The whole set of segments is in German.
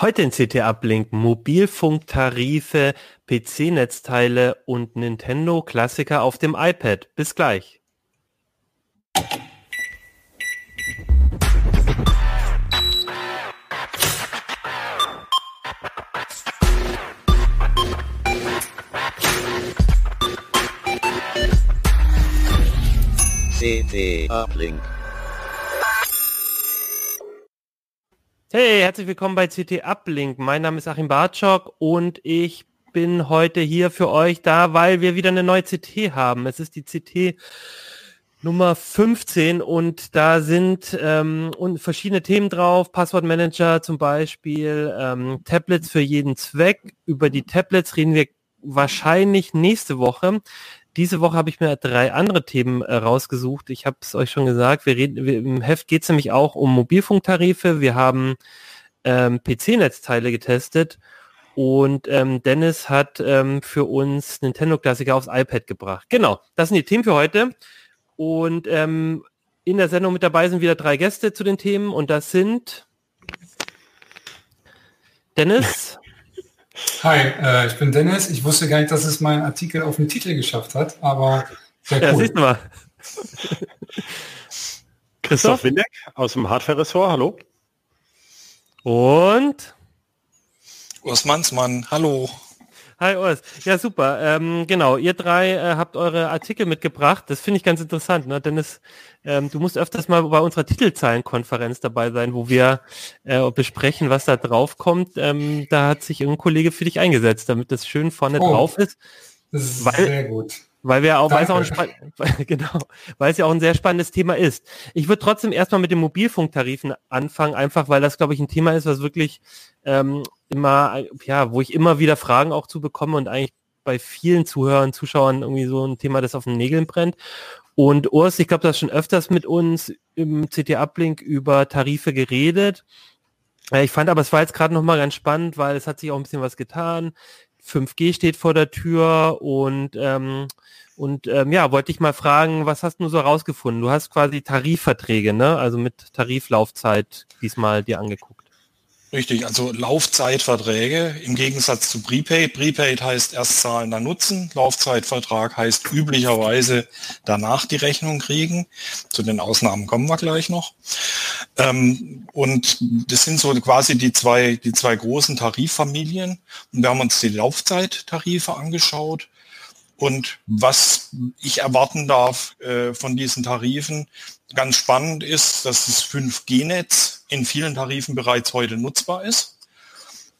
Heute in CT Uplink Mobilfunktarife, PC-Netzteile und Nintendo Klassiker auf dem iPad. Bis gleich. CT Uplink. Hey, herzlich willkommen bei CT Uplink. Mein Name ist Achim Bartschok und ich bin heute hier für euch da, weil wir wieder eine neue CT haben. Es ist die CT Nummer 15 und da sind ähm, und verschiedene Themen drauf, Passwortmanager zum Beispiel, ähm, Tablets für jeden Zweck. Über die Tablets reden wir wahrscheinlich nächste Woche. Diese Woche habe ich mir drei andere Themen äh, rausgesucht. Ich habe es euch schon gesagt, wir reden, wir, im Heft geht es nämlich auch um Mobilfunktarife. Wir haben ähm, PC-Netzteile getestet und ähm, Dennis hat ähm, für uns Nintendo-Klassiker aufs iPad gebracht. Genau, das sind die Themen für heute. Und ähm, in der Sendung mit dabei sind wieder drei Gäste zu den Themen und das sind Dennis. Hi, äh, ich bin Dennis. Ich wusste gar nicht, dass es mein Artikel auf den Titel geschafft hat, aber sehr cool. Ja, siehst du mal. Christoph Windeck aus dem Hardware-Ressort, hallo. Und Urs Mannsmann, hallo. Hi Urs. Ja, super. Ähm, genau, ihr drei äh, habt eure Artikel mitgebracht. Das finde ich ganz interessant, ne? Dennis, ähm, du musst öfters mal bei unserer Titelzahlenkonferenz dabei sein, wo wir äh, besprechen, was da drauf kommt. Ähm, da hat sich irgendein Kollege für dich eingesetzt, damit das schön vorne oh, drauf ist. Das ist weil, sehr gut. Weil wir auch, weil es auch ein genau, weil es ja auch ein sehr spannendes Thema ist. Ich würde trotzdem erstmal mit den Mobilfunktarifen anfangen, einfach weil das, glaube ich, ein Thema ist, was wirklich ähm, immer, ja, wo ich immer wieder Fragen auch zu bekomme und eigentlich bei vielen Zuhörern, Zuschauern irgendwie so ein Thema, das auf den Nägeln brennt. Und Urs, ich glaube, du hast schon öfters mit uns im CT-Uplink über Tarife geredet. Äh, ich fand aber, es war jetzt gerade nochmal ganz spannend, weil es hat sich auch ein bisschen was getan. 5G steht vor der Tür und ähm, und ähm, ja, wollte ich mal fragen, was hast du so rausgefunden? Du hast quasi Tarifverträge, ne? Also mit Tariflaufzeit diesmal dir angeguckt. Richtig, also Laufzeitverträge im Gegensatz zu Prepaid. Prepaid heißt erst zahlen, dann nutzen. Laufzeitvertrag heißt üblicherweise danach die Rechnung kriegen. Zu den Ausnahmen kommen wir gleich noch. Ähm, und das sind so quasi die zwei, die zwei großen Tariffamilien. Und wir haben uns die Laufzeittarife angeschaut. Und was ich erwarten darf äh, von diesen Tarifen, ganz spannend ist, dass das 5G-Netz in vielen Tarifen bereits heute nutzbar ist.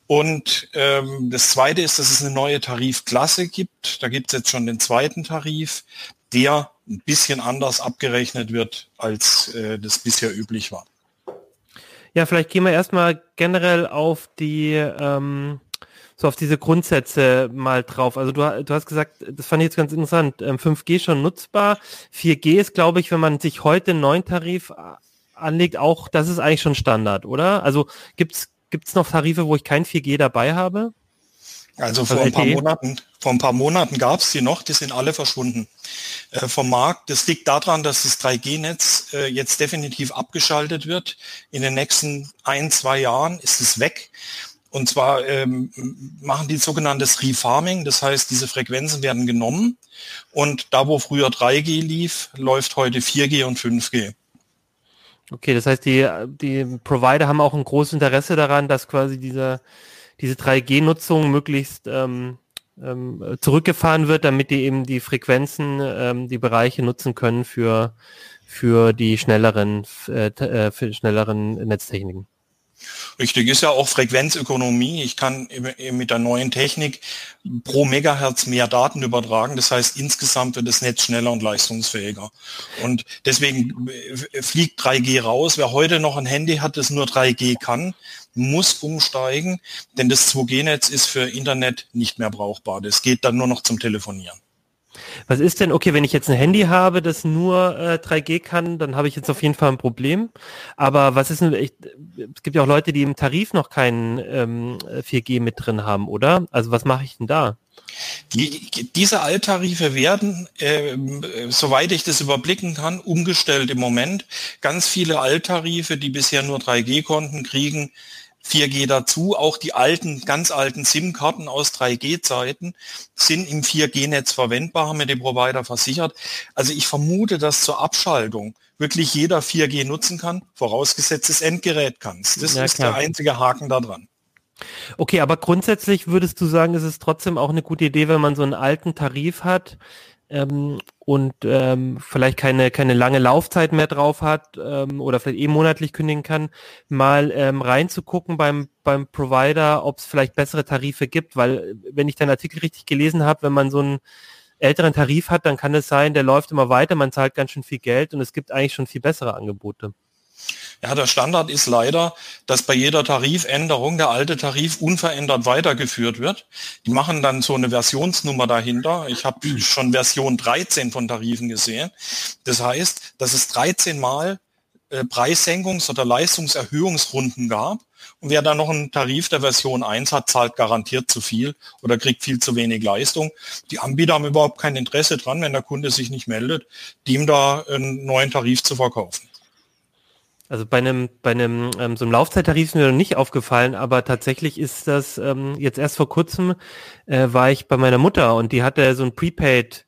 Und ähm, das Zweite ist, dass es eine neue Tarifklasse gibt. Da gibt es jetzt schon den zweiten Tarif, der ein bisschen anders abgerechnet wird, als äh, das bisher üblich war. Ja, vielleicht gehen wir erstmal generell auf die ähm, so auf diese Grundsätze mal drauf. Also du, du hast gesagt, das fand ich jetzt ganz interessant, 5G ähm, schon nutzbar. 4G ist, glaube ich, wenn man sich heute einen neuen Tarif anlegt, auch, das ist eigentlich schon Standard, oder? Also gibt's gibt's noch Tarife, wo ich kein 4G dabei habe? Also vor ein paar Monaten, vor ein paar Monaten gab es die noch, die sind alle verschwunden äh, vom Markt. Das liegt daran, dass das 3G-Netz äh, jetzt definitiv abgeschaltet wird. In den nächsten ein, zwei Jahren ist es weg. Und zwar ähm, machen die sogenanntes Refarming, das heißt, diese Frequenzen werden genommen und da, wo früher 3G lief, läuft heute 4G und 5G. Okay, das heißt, die, die Provider haben auch ein großes Interesse daran, dass quasi diese, diese 3G-Nutzung möglichst ähm, ähm, zurückgefahren wird, damit die eben die Frequenzen, ähm, die Bereiche nutzen können für, für die schnelleren, äh, äh für schnelleren Netztechniken. Richtig, ist ja auch Frequenzökonomie. Ich kann mit der neuen Technik pro Megahertz mehr Daten übertragen. Das heißt, insgesamt wird das Netz schneller und leistungsfähiger. Und deswegen äh, fliegt 3G raus. Wer heute noch ein Handy hat, das nur 3G kann, muss umsteigen, denn das 2G-Netz ist für Internet nicht mehr brauchbar. Das geht dann nur noch zum Telefonieren. Was ist denn, okay, wenn ich jetzt ein Handy habe, das nur äh, 3G kann, dann habe ich jetzt auf jeden Fall ein Problem. Aber was ist denn, ich, es gibt ja auch Leute, die im Tarif noch keinen ähm, 4G mit drin haben, oder? Also was mache ich denn da? Die, diese Alttarife werden, äh, soweit ich das überblicken kann, umgestellt im Moment. Ganz viele Alttarife, die bisher nur 3G konnten, kriegen 4G dazu. Auch die alten, ganz alten SIM-Karten aus 3G-Zeiten sind im 4G-Netz verwendbar, haben wir den Provider versichert. Also ich vermute, dass zur Abschaltung wirklich jeder 4G nutzen kann, vorausgesetzt das Endgerät kann Das ja, ist der einzige Haken da dran. Okay, aber grundsätzlich würdest du sagen, ist es trotzdem auch eine gute Idee, wenn man so einen alten Tarif hat, ähm, und ähm, vielleicht keine, keine lange Laufzeit mehr drauf hat ähm, oder vielleicht eh monatlich kündigen kann, mal ähm, reinzugucken beim, beim Provider, ob es vielleicht bessere Tarife gibt, weil wenn ich den Artikel richtig gelesen habe, wenn man so einen älteren Tarif hat, dann kann es sein, der läuft immer weiter, man zahlt ganz schön viel Geld und es gibt eigentlich schon viel bessere Angebote. Ja, der Standard ist leider, dass bei jeder Tarifänderung der alte Tarif unverändert weitergeführt wird. Die machen dann so eine Versionsnummer dahinter. Ich habe schon Version 13 von Tarifen gesehen. Das heißt, dass es 13 Mal äh, Preissenkungs- oder Leistungserhöhungsrunden gab. Und wer da noch einen Tarif der Version 1 hat, zahlt garantiert zu viel oder kriegt viel zu wenig Leistung. Die Anbieter haben überhaupt kein Interesse dran, wenn der Kunde sich nicht meldet, dem da einen neuen Tarif zu verkaufen. Also bei einem, bei einem ähm, so einem Laufzeittarif ist mir noch nicht aufgefallen, aber tatsächlich ist das ähm, jetzt erst vor kurzem äh, war ich bei meiner Mutter und die hatte so ein Prepaid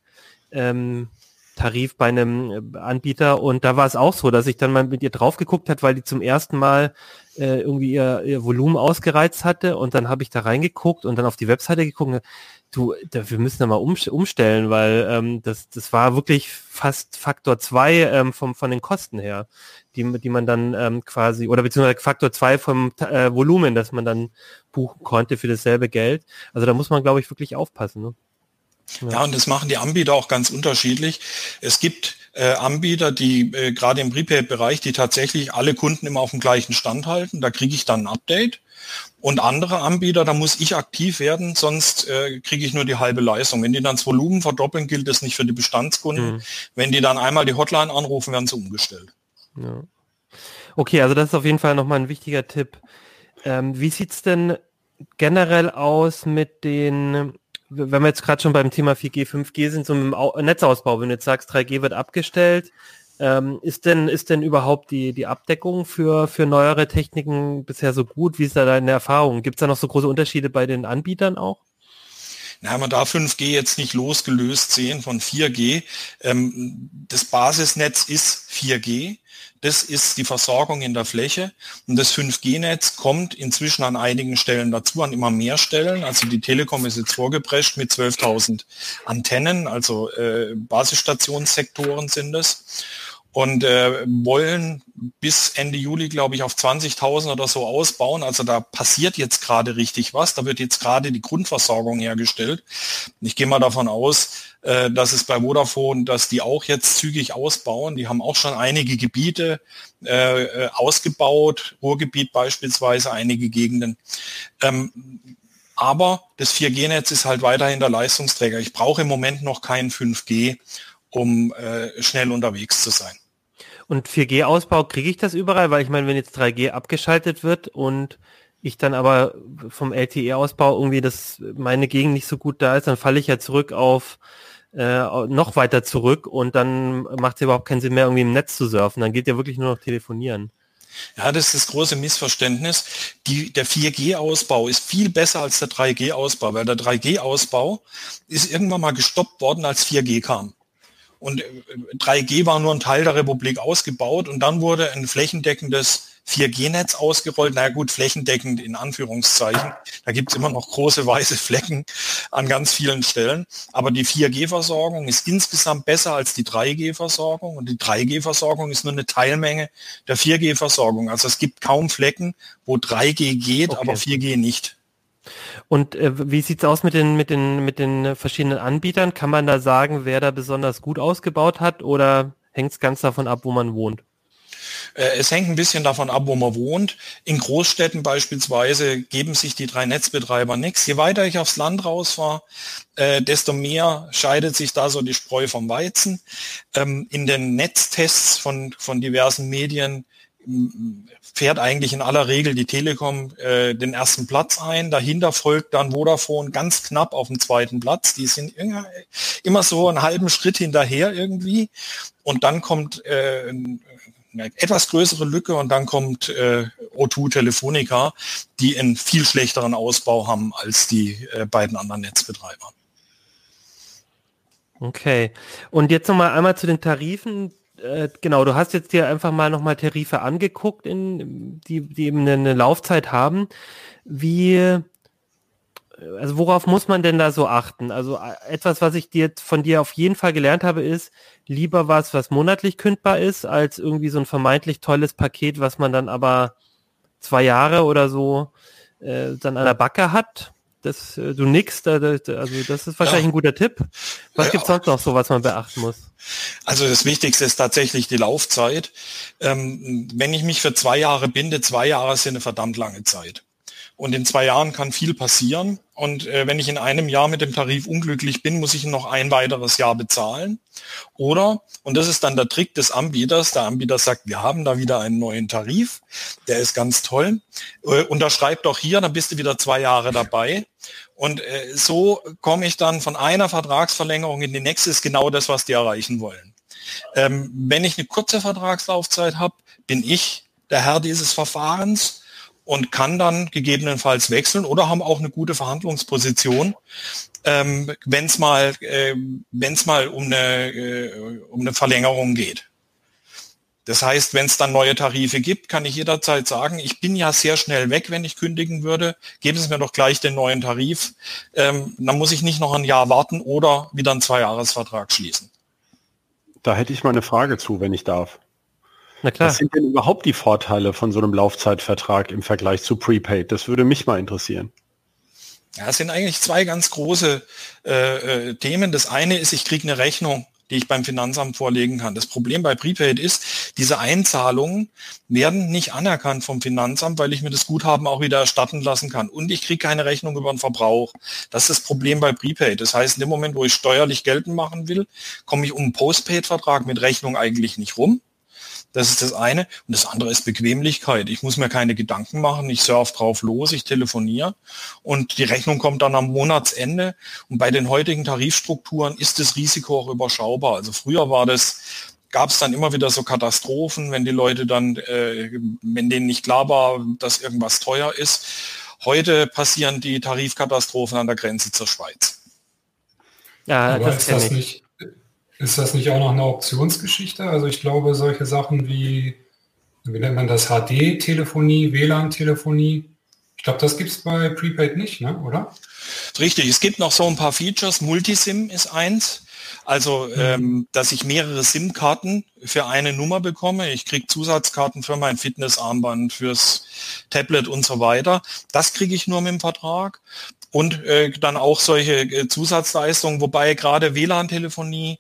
ähm, Tarif bei einem äh, Anbieter und da war es auch so, dass ich dann mal mit ihr drauf geguckt hat, weil die zum ersten Mal äh, irgendwie ihr, ihr Volumen ausgereizt hatte und dann habe ich da reingeguckt und dann auf die Webseite geguckt du, da, wir müssen da mal um, umstellen, weil ähm, das, das war wirklich fast Faktor zwei ähm, vom, von den Kosten her, die, die man dann ähm, quasi, oder beziehungsweise Faktor zwei vom äh, Volumen, das man dann buchen konnte für dasselbe Geld. Also da muss man, glaube ich, wirklich aufpassen. Ne? Ja. ja, und das machen die Anbieter auch ganz unterschiedlich. Es gibt äh, Anbieter, die äh, gerade im Prepaid-Bereich, die tatsächlich alle Kunden immer auf dem gleichen Stand halten. Da kriege ich dann ein Update. Und andere Anbieter, da muss ich aktiv werden, sonst äh, kriege ich nur die halbe Leistung. Wenn die dann das Volumen verdoppeln, gilt das nicht für die Bestandskunden. Mhm. Wenn die dann einmal die Hotline anrufen, werden sie umgestellt. Ja. Okay, also das ist auf jeden Fall nochmal ein wichtiger Tipp. Ähm, wie sieht's denn generell aus mit den wenn wir jetzt gerade schon beim Thema 4G, 5G sind, so mit dem Netzausbau, wenn du jetzt sagst, 3G wird abgestellt, ähm, ist denn, ist denn überhaupt die, die Abdeckung für, für neuere Techniken bisher so gut? Wie ist da deine Erfahrung? Gibt es da noch so große Unterschiede bei den Anbietern auch? Na, man darf 5G jetzt nicht losgelöst sehen von 4G. Ähm, das Basisnetz ist 4G. Das ist die Versorgung in der Fläche. Und das 5G-Netz kommt inzwischen an einigen Stellen dazu, an immer mehr Stellen. Also die Telekom ist jetzt vorgeprescht mit 12.000 Antennen, also äh, Basisstationssektoren sind es und äh, wollen bis Ende Juli, glaube ich, auf 20.000 oder so ausbauen. Also da passiert jetzt gerade richtig was. Da wird jetzt gerade die Grundversorgung hergestellt. Ich gehe mal davon aus, äh, dass es bei Vodafone, dass die auch jetzt zügig ausbauen. Die haben auch schon einige Gebiete äh, äh ausgebaut, Ruhrgebiet beispielsweise, einige Gegenden. Ähm, aber das 4G-Netz ist halt weiterhin der Leistungsträger. Ich brauche im Moment noch kein 5G um äh, schnell unterwegs zu sein. Und 4G-Ausbau kriege ich das überall, weil ich meine, wenn jetzt 3G abgeschaltet wird und ich dann aber vom LTE-Ausbau irgendwie das meine Gegend nicht so gut da ist, dann falle ich ja zurück auf äh, noch weiter zurück und dann macht es überhaupt keinen Sinn mehr, irgendwie im Netz zu surfen. Dann geht ja wirklich nur noch telefonieren. Ja, das ist das große Missverständnis. Die, der 4G-Ausbau ist viel besser als der 3G-Ausbau, weil der 3G-Ausbau ist irgendwann mal gestoppt worden, als 4G kam. Und 3G äh, war nur ein Teil der Republik ausgebaut und dann wurde ein flächendeckendes 4G-Netz ausgerollt. Na naja, gut, flächendeckend in Anführungszeichen. Da gibt es immer noch große weiße Flecken an ganz vielen Stellen. Aber die 4G-Versorgung ist insgesamt besser als die 3G-Versorgung. Und die 3G-Versorgung ist nur eine Teilmenge der 4G-Versorgung. Also es gibt kaum Flecken, wo 3G geht, okay. aber 4G nicht. Und äh, wie sieht's aus mit den, mit, den, mit den verschiedenen Anbietern? Kann man da sagen, wer da besonders gut ausgebaut hat oder hängt es ganz davon ab, wo man wohnt? Äh, es hängt ein bisschen davon ab, wo man wohnt. In Großstädten beispielsweise geben sich die drei Netzbetreiber nichts. Je weiter ich aufs Land rausfahre, äh, desto mehr scheidet sich da so die Spreu vom Weizen. Ähm, in den Netztests von, von diversen Medien fährt eigentlich in aller Regel die Telekom äh, den ersten Platz ein. Dahinter folgt dann Vodafone ganz knapp auf dem zweiten Platz. Die sind immer, so einen halben Schritt hinterher irgendwie. Und dann kommt äh, eine etwas größere Lücke und dann kommt äh, O2 Telefonica, die einen viel schlechteren Ausbau haben als die äh, beiden anderen Netzbetreiber. Okay. Und jetzt nochmal einmal zu den Tarifen. Äh, genau, du hast jetzt dir einfach mal nochmal Tarife angeguckt, in, die, die eben eine Laufzeit haben. Wie, also worauf muss man denn da so achten? Also äh, etwas, was ich dir von dir auf jeden Fall gelernt habe, ist lieber was, was monatlich kündbar ist, als irgendwie so ein vermeintlich tolles Paket, was man dann aber zwei Jahre oder so äh, dann an der Backe hat. Das, äh, du nix, da, da, also das ist wahrscheinlich ja. ein guter Tipp. Was ja, gibt's sonst noch so, was man beachten muss? Also das Wichtigste ist tatsächlich die Laufzeit. Ähm, wenn ich mich für zwei Jahre binde, zwei Jahre sind eine verdammt lange Zeit. Und in zwei Jahren kann viel passieren. Und äh, wenn ich in einem Jahr mit dem Tarif unglücklich bin, muss ich noch ein weiteres Jahr bezahlen. Oder, und das ist dann der Trick des Anbieters, der Anbieter sagt, wir haben da wieder einen neuen Tarif, der ist ganz toll. Äh, unterschreibt doch hier, dann bist du wieder zwei Jahre dabei. Und äh, so komme ich dann von einer Vertragsverlängerung in die nächste, ist genau das, was die erreichen wollen. Ähm, wenn ich eine kurze Vertragslaufzeit habe, bin ich der Herr dieses Verfahrens und kann dann gegebenenfalls wechseln oder haben auch eine gute Verhandlungsposition, ähm, wenn es mal, äh, wenn's mal um eine, äh, um eine Verlängerung geht. Das heißt, wenn es dann neue Tarife gibt, kann ich jederzeit sagen, ich bin ja sehr schnell weg, wenn ich kündigen würde. Geben Sie mir doch gleich den neuen Tarif. Ähm, dann muss ich nicht noch ein Jahr warten oder wieder einen Zweijahresvertrag schließen. Da hätte ich mal eine Frage zu, wenn ich darf. Na klar. Was sind denn überhaupt die Vorteile von so einem Laufzeitvertrag im Vergleich zu Prepaid? Das würde mich mal interessieren. Ja, es sind eigentlich zwei ganz große äh, äh, Themen. Das eine ist, ich kriege eine Rechnung, die ich beim Finanzamt vorlegen kann. Das Problem bei Prepaid ist, diese Einzahlungen werden nicht anerkannt vom Finanzamt, weil ich mir das Guthaben auch wieder erstatten lassen kann. Und ich kriege keine Rechnung über den Verbrauch. Das ist das Problem bei Prepaid. Das heißt, in dem Moment, wo ich steuerlich geltend machen will, komme ich um einen Postpaid-Vertrag mit Rechnung eigentlich nicht rum. Das ist das eine. Und das andere ist Bequemlichkeit. Ich muss mir keine Gedanken machen. Ich surfe drauf los, ich telefoniere und die Rechnung kommt dann am Monatsende. Und bei den heutigen Tarifstrukturen ist das Risiko auch überschaubar. Also früher war das, gab es dann immer wieder so Katastrophen, wenn die Leute dann, äh, wenn denen nicht klar war, dass irgendwas teuer ist. Heute passieren die Tarifkatastrophen an der Grenze zur Schweiz. Ja, Aber das ist das nicht ist das nicht auch noch eine Optionsgeschichte? Also ich glaube, solche Sachen wie, wie nennt man das, HD-Telefonie, WLAN-Telefonie, ich glaube, das gibt es bei Prepaid nicht, ne? oder? Richtig, es gibt noch so ein paar Features. Multisim ist eins. Also, mhm. ähm, dass ich mehrere SIM-Karten für eine Nummer bekomme. Ich kriege Zusatzkarten für mein Fitnessarmband, fürs Tablet und so weiter. Das kriege ich nur mit dem Vertrag und äh, dann auch solche äh, Zusatzleistungen, wobei gerade WLAN-Telefonie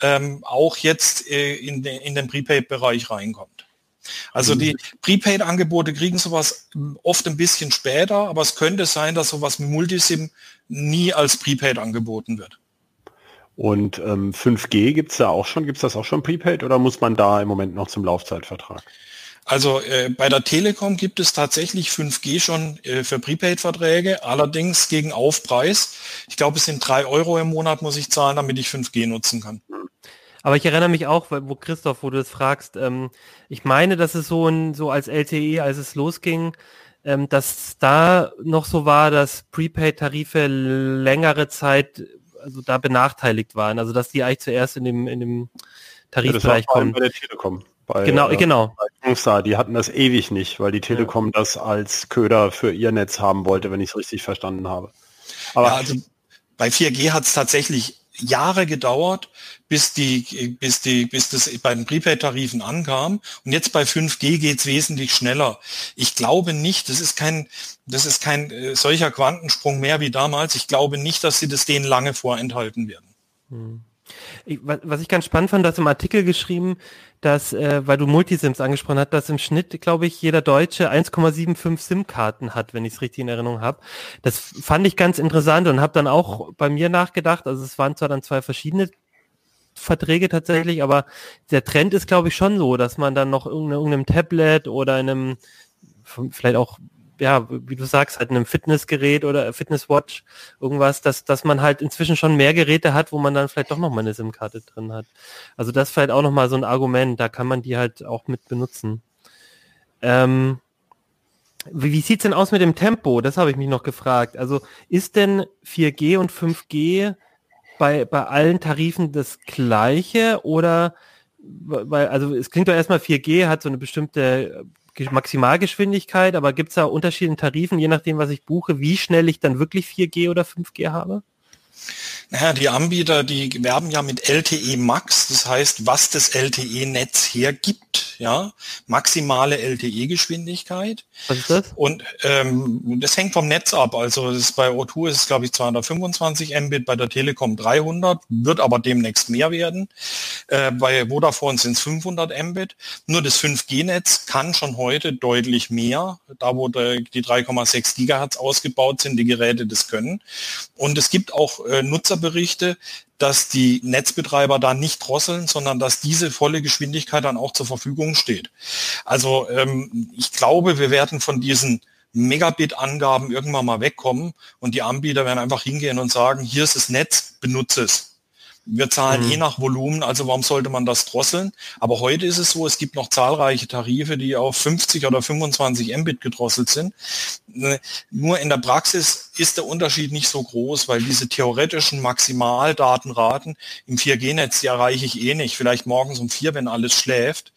ähm, auch jetzt äh, in, de, in den Prepaid-Bereich reinkommt. Also die mhm. Prepaid-Angebote kriegen sowas ähm, oft ein bisschen später, aber es könnte sein, dass sowas mit Multisim nie als Prepaid angeboten wird. Und ähm, 5G gibt es da auch schon, gibt es das auch schon Prepaid oder muss man da im Moment noch zum Laufzeitvertrag? Also äh, bei der Telekom gibt es tatsächlich 5G schon äh, für Prepaid-Verträge, allerdings gegen Aufpreis. Ich glaube, es sind drei Euro im Monat, muss ich zahlen, damit ich 5G nutzen kann. Aber ich erinnere mich auch, wo Christoph, wo du das fragst, ähm, ich meine, dass es so ein, so als LTE, als es losging, ähm, dass da noch so war, dass Prepaid-Tarife längere Zeit also da benachteiligt waren. Also dass die eigentlich zuerst in dem, in dem Tarifbereich ja, kommen. Bei der Telekom. Bei, genau, äh, genau. Bei die hatten das ewig nicht, weil die Telekom ja. das als Köder für ihr Netz haben wollte, wenn ich es richtig verstanden habe. Aber ja, also bei 4G hat es tatsächlich Jahre gedauert, bis die, bis die, bis das bei den Prepaid-Tarifen ankam. Und jetzt bei 5G geht es wesentlich schneller. Ich glaube nicht, das ist kein, das ist kein äh, solcher Quantensprung mehr wie damals. Ich glaube nicht, dass sie das denen lange vorenthalten werden. Hm. Ich, was ich ganz spannend fand, dass im Artikel geschrieben, dass, äh, weil du Multisims angesprochen hast, dass im Schnitt, glaube ich, jeder Deutsche 1,75 SIM-Karten hat, wenn ich es richtig in Erinnerung habe. Das fand ich ganz interessant und habe dann auch bei mir nachgedacht. Also es waren zwar dann zwei verschiedene Verträge tatsächlich, aber der Trend ist, glaube ich, schon so, dass man dann noch in irgendeinem Tablet oder in einem vielleicht auch ja, wie du sagst, halt einem Fitnessgerät oder Fitnesswatch, irgendwas, dass, dass man halt inzwischen schon mehr Geräte hat, wo man dann vielleicht doch noch mal eine SIM-Karte drin hat. Also das vielleicht auch noch mal so ein Argument, da kann man die halt auch mit benutzen. Ähm, wie, wie sieht's denn aus mit dem Tempo? Das habe ich mich noch gefragt. Also ist denn 4G und 5G bei, bei allen Tarifen das gleiche oder weil, also es klingt doch erstmal 4G hat so eine bestimmte Maximalgeschwindigkeit, aber gibt es da Unterschiede in Tarifen, je nachdem, was ich buche, wie schnell ich dann wirklich 4G oder 5G habe? Naja, die Anbieter, die werben ja mit LTE Max, das heißt, was das LTE-Netz hergibt, ja, maximale LTE-Geschwindigkeit. Was ist das? Und ähm, das hängt vom Netz ab. Also das bei O2 ist es, glaube ich, 225 Mbit, bei der Telekom 300, wird aber demnächst mehr werden. Äh, bei Vodafone sind es 500 Mbit. Nur das 5G-Netz kann schon heute deutlich mehr, da wo die 3,6 Gigahertz ausgebaut sind, die Geräte das können. Und es gibt auch äh, Nutzerberichte, dass die Netzbetreiber da nicht drosseln, sondern dass diese volle Geschwindigkeit dann auch zur Verfügung steht. Also ähm, ich glaube, wir werden von diesen Megabit-Angaben irgendwann mal wegkommen und die Anbieter werden einfach hingehen und sagen, hier ist das Netz, benutze es. Wir zahlen mhm. je nach Volumen, also warum sollte man das drosseln? Aber heute ist es so, es gibt noch zahlreiche Tarife, die auf 50 oder 25 Mbit gedrosselt sind. Ne, nur in der Praxis ist der Unterschied nicht so groß, weil diese theoretischen Maximaldatenraten im 4G-Netz, die erreiche ich eh nicht. Vielleicht morgens um vier, wenn alles schläft.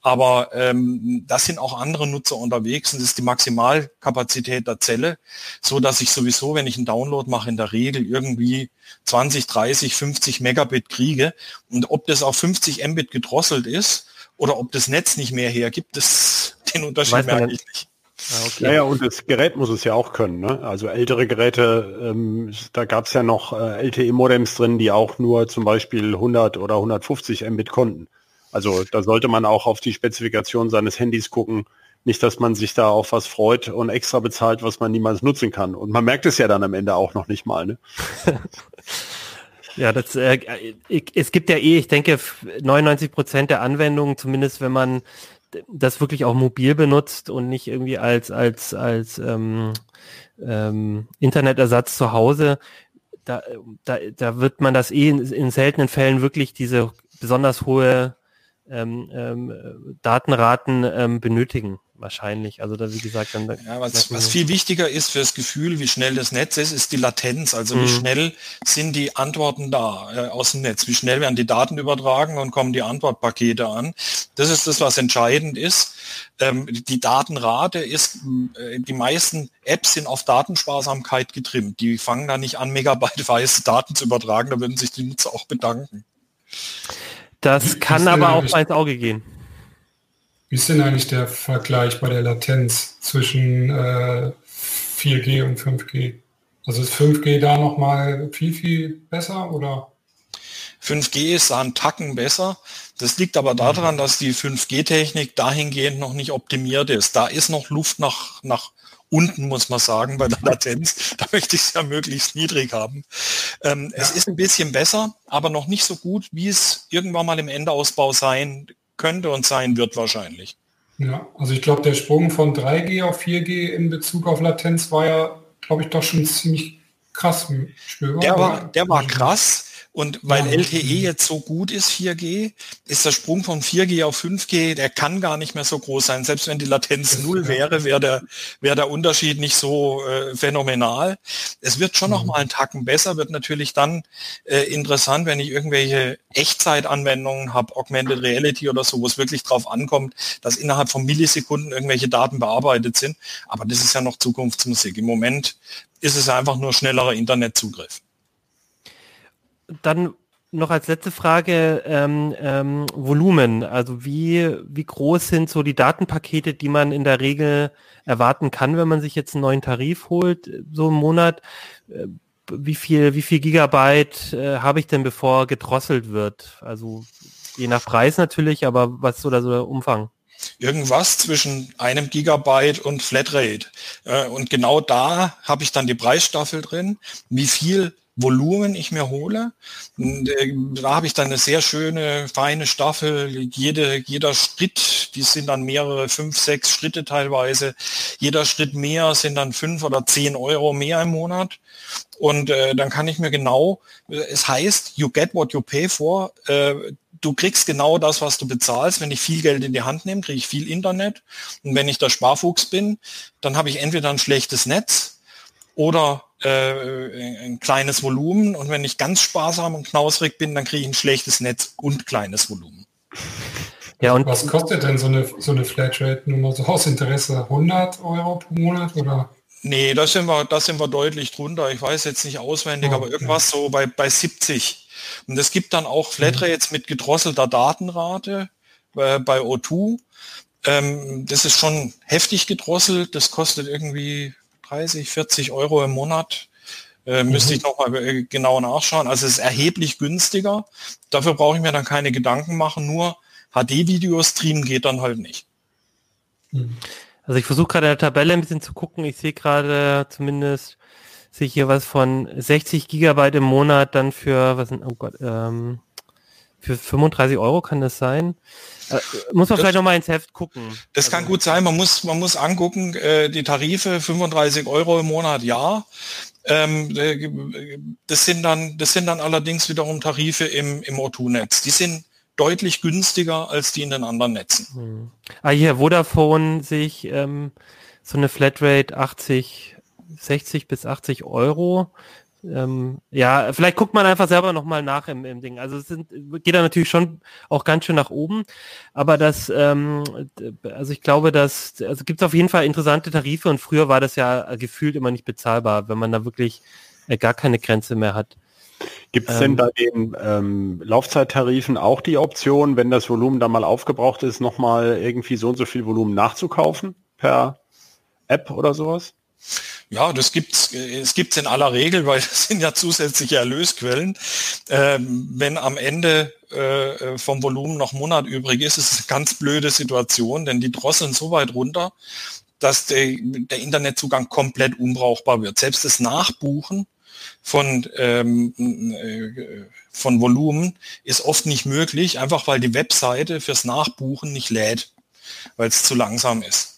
Aber ähm, das sind auch andere Nutzer unterwegs und das ist die Maximalkapazität der Zelle, so dass ich sowieso, wenn ich einen Download mache, in der Regel irgendwie 20, 30, 50 Megabit kriege. Und ob das auf 50 Mbit gedrosselt ist oder ob das Netz nicht mehr hergibt, das, den Unterschied merke ich nicht. Ah, okay. Ja, ja, und das Gerät muss es ja auch können. Ne? Also ältere Geräte, ähm, da gab es ja noch äh, LTE-Modems drin, die auch nur zum Beispiel 100 oder 150 Mbit konnten. Also da sollte man auch auf die Spezifikation seines Handys gucken. Nicht, dass man sich da auf was freut und extra bezahlt, was man niemals nutzen kann. Und man merkt es ja dann am Ende auch noch nicht mal. Ne? ja, das, äh, es gibt ja eh, ich denke, 99 Prozent der Anwendungen, zumindest wenn man das wirklich auch mobil benutzt und nicht irgendwie als als als ähm, ähm, Internetersatz zu Hause, da, da, da wird man das eh in, in seltenen Fällen wirklich diese besonders hohe ähm, ähm, Datenraten ähm, benötigen wahrscheinlich. Also da wie gesagt dann. Ja, was, was viel wichtiger ist für das Gefühl, wie schnell das Netz ist, ist die Latenz. Also mhm. wie schnell sind die Antworten da äh, aus dem Netz? Wie schnell werden die Daten übertragen und kommen die Antwortpakete an? Das ist das, was entscheidend ist. Ähm, die Datenrate ist, äh, die meisten Apps sind auf Datensparsamkeit getrimmt. Die fangen da nicht an, megabyteweise Daten zu übertragen. Da würden sich die Nutzer auch bedanken. Das kann aber auch ins Auge gehen. Wie ist denn eigentlich der Vergleich bei der Latenz zwischen äh, 4G und 5G? Also ist 5G da nochmal viel, viel besser oder? 5G ist da ein Tacken besser. Das liegt aber daran, dass die 5G-Technik dahingehend noch nicht optimiert ist. Da ist noch Luft nach, nach unten, muss man sagen, bei der Latenz. Da möchte ich es ja möglichst niedrig haben. Ähm, ja. Es ist ein bisschen besser, aber noch nicht so gut, wie es irgendwann mal im Endausbau sein könnte und sein wird wahrscheinlich. Ja, also ich glaube, der Sprung von 3G auf 4G in Bezug auf Latenz war ja, glaube ich, doch schon ziemlich krass spürbar. Der war, der war krass. Und weil ja. LTE jetzt so gut ist, 4G, ist der Sprung von 4G auf 5G, der kann gar nicht mehr so groß sein. Selbst wenn die Latenz null wäre, wäre der, wäre der Unterschied nicht so äh, phänomenal. Es wird schon mhm. noch mal einen Tacken besser, wird natürlich dann äh, interessant, wenn ich irgendwelche Echtzeitanwendungen habe, Augmented Reality oder so, wo es wirklich drauf ankommt, dass innerhalb von Millisekunden irgendwelche Daten bearbeitet sind. Aber das ist ja noch Zukunftsmusik. Im Moment ist es einfach nur schnellerer Internetzugriff dann noch als letzte Frage ähm, ähm, Volumen. Also wie, wie groß sind so die Datenpakete, die man in der Regel erwarten kann, wenn man sich jetzt einen neuen Tarif holt, so im Monat? Äh, wie viel, wie viel Gigabyte äh, habe ich denn, bevor gedrosselt wird? Also je nach Preis natürlich, aber was ist so der, Umfang? Irgendwas zwischen einem Gigabyte und Flatrate. Äh, und genau da habe ich dann die Preisstaffel drin. Wie viel Volumen ich mir hole. Äh, da habe ich dann eine sehr schöne, feine Staffel. Jede, jeder Schritt, die sind dann mehrere, fünf, sechs Schritte teilweise. Jeder Schritt mehr sind dann fünf oder zehn Euro mehr im Monat. Und äh, dann kann ich mir genau, es heißt, you get what you pay for. Äh, du kriegst genau das, was du bezahlst. Wenn ich viel Geld in die Hand nehme, kriege ich viel Internet. Und wenn ich der Sparfuchs bin, dann habe ich entweder ein schlechtes Netz oder äh, ein kleines Volumen. Und wenn ich ganz sparsam und knausrig bin, dann kriege ich ein schlechtes Netz und kleines Volumen. Ja, und was kostet denn so eine, so eine Flatrate nur mal so aus Interesse? 100 Euro pro Monat oder? Nee, da sind wir, da sind wir deutlich drunter. Ich weiß jetzt nicht auswendig, oh, aber irgendwas so bei, bei 70. Und es gibt dann auch Flatrates mit gedrosselter Datenrate äh, bei O2. Ähm, das ist schon heftig gedrosselt. Das kostet irgendwie 30, 40 Euro im Monat. Äh, mhm. Müsste ich nochmal äh, genau nachschauen. Also es ist erheblich günstiger. Dafür brauche ich mir dann keine Gedanken machen. Nur HD-Video streamen geht dann halt nicht. Mhm. Also ich versuche gerade in der Tabelle ein bisschen zu gucken. Ich sehe gerade zumindest sich hier was von 60 Gigabyte im Monat dann für, was oh Gott, ähm, für 35 Euro kann das sein? Äh, muss man das, vielleicht noch mal ins Heft gucken. Das also. kann gut sein. Man muss, man muss angucken, äh, die Tarife 35 Euro im Monat, ja. Ähm, äh, das sind dann, das sind dann allerdings wiederum Tarife im, im O2-Netz. Die sind deutlich günstiger als die in den anderen Netzen. Hm. Ah, hier, Vodafone sich ähm, so eine Flatrate 80 60 bis 80 Euro. Ähm, ja, vielleicht guckt man einfach selber nochmal nach im, im Ding. Also es sind, geht da natürlich schon auch ganz schön nach oben. Aber das, ähm, also ich glaube, dass, also gibt es auf jeden Fall interessante Tarife und früher war das ja gefühlt immer nicht bezahlbar, wenn man da wirklich äh, gar keine Grenze mehr hat. Gibt es denn ähm, bei den ähm, Laufzeittarifen auch die Option, wenn das Volumen da mal aufgebraucht ist, nochmal irgendwie so und so viel Volumen nachzukaufen per App oder sowas? Ja, das gibt's, es gibt's in aller Regel, weil das sind ja zusätzliche Erlösquellen. Ähm, wenn am Ende äh, vom Volumen noch Monat übrig ist, ist es eine ganz blöde Situation, denn die drosseln so weit runter, dass der, der Internetzugang komplett unbrauchbar wird. Selbst das Nachbuchen von, ähm, äh, von Volumen ist oft nicht möglich, einfach weil die Webseite fürs Nachbuchen nicht lädt, weil es zu langsam ist.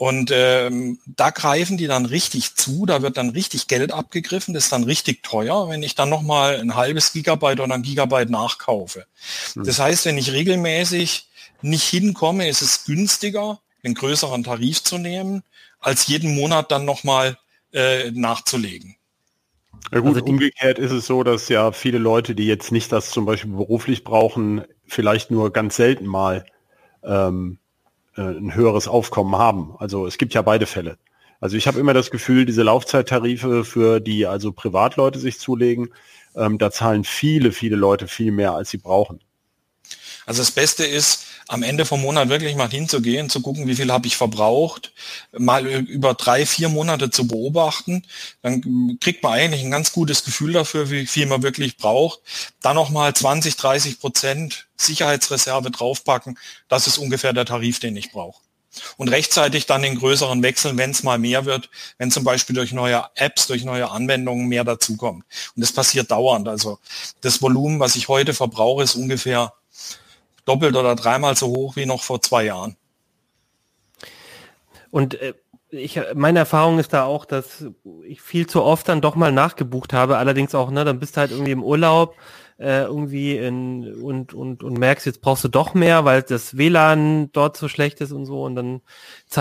Und ähm, da greifen die dann richtig zu, da wird dann richtig Geld abgegriffen, das ist dann richtig teuer, wenn ich dann nochmal ein halbes Gigabyte oder ein Gigabyte nachkaufe. Mhm. Das heißt, wenn ich regelmäßig nicht hinkomme, ist es günstiger, einen größeren Tarif zu nehmen, als jeden Monat dann nochmal äh, nachzulegen. Ja gut, also umgekehrt ist es so, dass ja viele Leute, die jetzt nicht das zum Beispiel beruflich brauchen, vielleicht nur ganz selten mal ähm, äh, ein höheres Aufkommen haben. Also es gibt ja beide Fälle. Also ich habe immer das Gefühl, diese Laufzeittarife, für die also Privatleute sich zulegen, ähm, da zahlen viele, viele Leute viel mehr, als sie brauchen. Also das Beste ist, am Ende vom Monat wirklich mal hinzugehen, zu gucken, wie viel habe ich verbraucht, mal über drei, vier Monate zu beobachten. Dann kriegt man eigentlich ein ganz gutes Gefühl dafür, wie viel man wirklich braucht. Dann nochmal 20, 30 Prozent Sicherheitsreserve draufpacken. Das ist ungefähr der Tarif, den ich brauche. Und rechtzeitig dann den größeren Wechsel, wenn es mal mehr wird, wenn zum Beispiel durch neue Apps, durch neue Anwendungen mehr dazukommt. Und das passiert dauernd. Also das Volumen, was ich heute verbrauche, ist ungefähr doppelt oder dreimal so hoch wie noch vor zwei Jahren. Und äh, ich, meine Erfahrung ist da auch, dass ich viel zu oft dann doch mal nachgebucht habe. Allerdings auch, ne, dann bist du halt irgendwie im Urlaub äh, irgendwie in, und, und, und merkst, jetzt brauchst du doch mehr, weil das WLAN dort so schlecht ist und so. Und dann,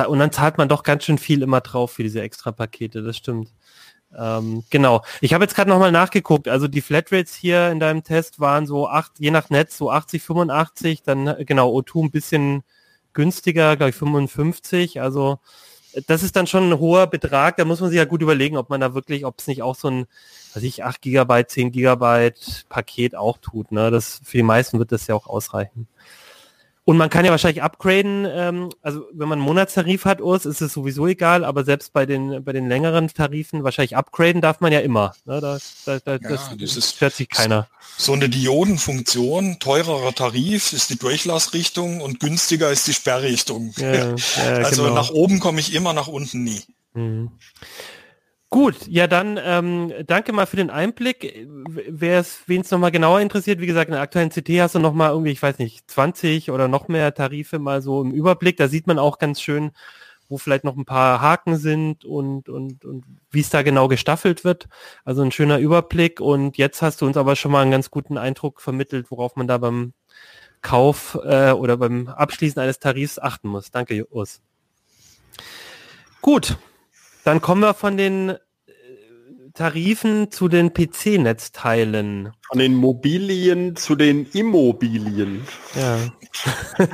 und dann zahlt man doch ganz schön viel immer drauf für diese extra Pakete. Das stimmt. Ähm, genau. Ich habe jetzt gerade nochmal nachgeguckt. Also die Flatrates hier in deinem Test waren so acht, je nach Netz so 80, 85, dann äh, genau O2 ein bisschen günstiger, glaube ich 55. Also das ist dann schon ein hoher Betrag. Da muss man sich ja gut überlegen, ob man da wirklich, ob es nicht auch so ein, weiß ich, 8 Gigabyte, 10 Gigabyte Paket auch tut. Ne? Das für die meisten wird das ja auch ausreichen. Und man kann ja wahrscheinlich upgraden, ähm, also wenn man einen Monatstarif hat, Urs, ist es sowieso egal, aber selbst bei den bei den längeren Tarifen wahrscheinlich upgraden darf man ja immer. Ne? Da, da, da, ja, das, das stört sich keiner. So eine Diodenfunktion, teurerer Tarif ist die Durchlassrichtung und günstiger ist die Sperrrichtung. Ja, ja, also genau. nach oben komme ich immer, nach unten nie. Mhm. Gut, ja dann ähm, danke mal für den Einblick. Wer es, wen es nochmal genauer interessiert, wie gesagt, in der aktuellen CT hast du nochmal irgendwie, ich weiß nicht, 20 oder noch mehr Tarife mal so im Überblick. Da sieht man auch ganz schön, wo vielleicht noch ein paar Haken sind und, und, und wie es da genau gestaffelt wird. Also ein schöner Überblick. Und jetzt hast du uns aber schon mal einen ganz guten Eindruck vermittelt, worauf man da beim Kauf äh, oder beim Abschließen eines Tarifs achten muss. Danke, Urs. Gut, dann kommen wir von den äh, Tarifen zu den PC-Netzteilen. Von den Mobilien zu den Immobilien. Ja.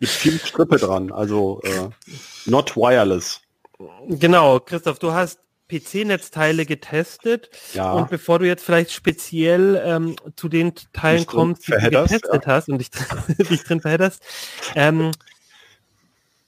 Mit viel Strippe dran, also äh, not wireless. Genau, Christoph, du hast PC-Netzteile getestet. Ja. Und bevor du jetzt vielleicht speziell ähm, zu den Teilen kommst, die du getestet ja. hast und dich, dich drin verhedderst, ähm,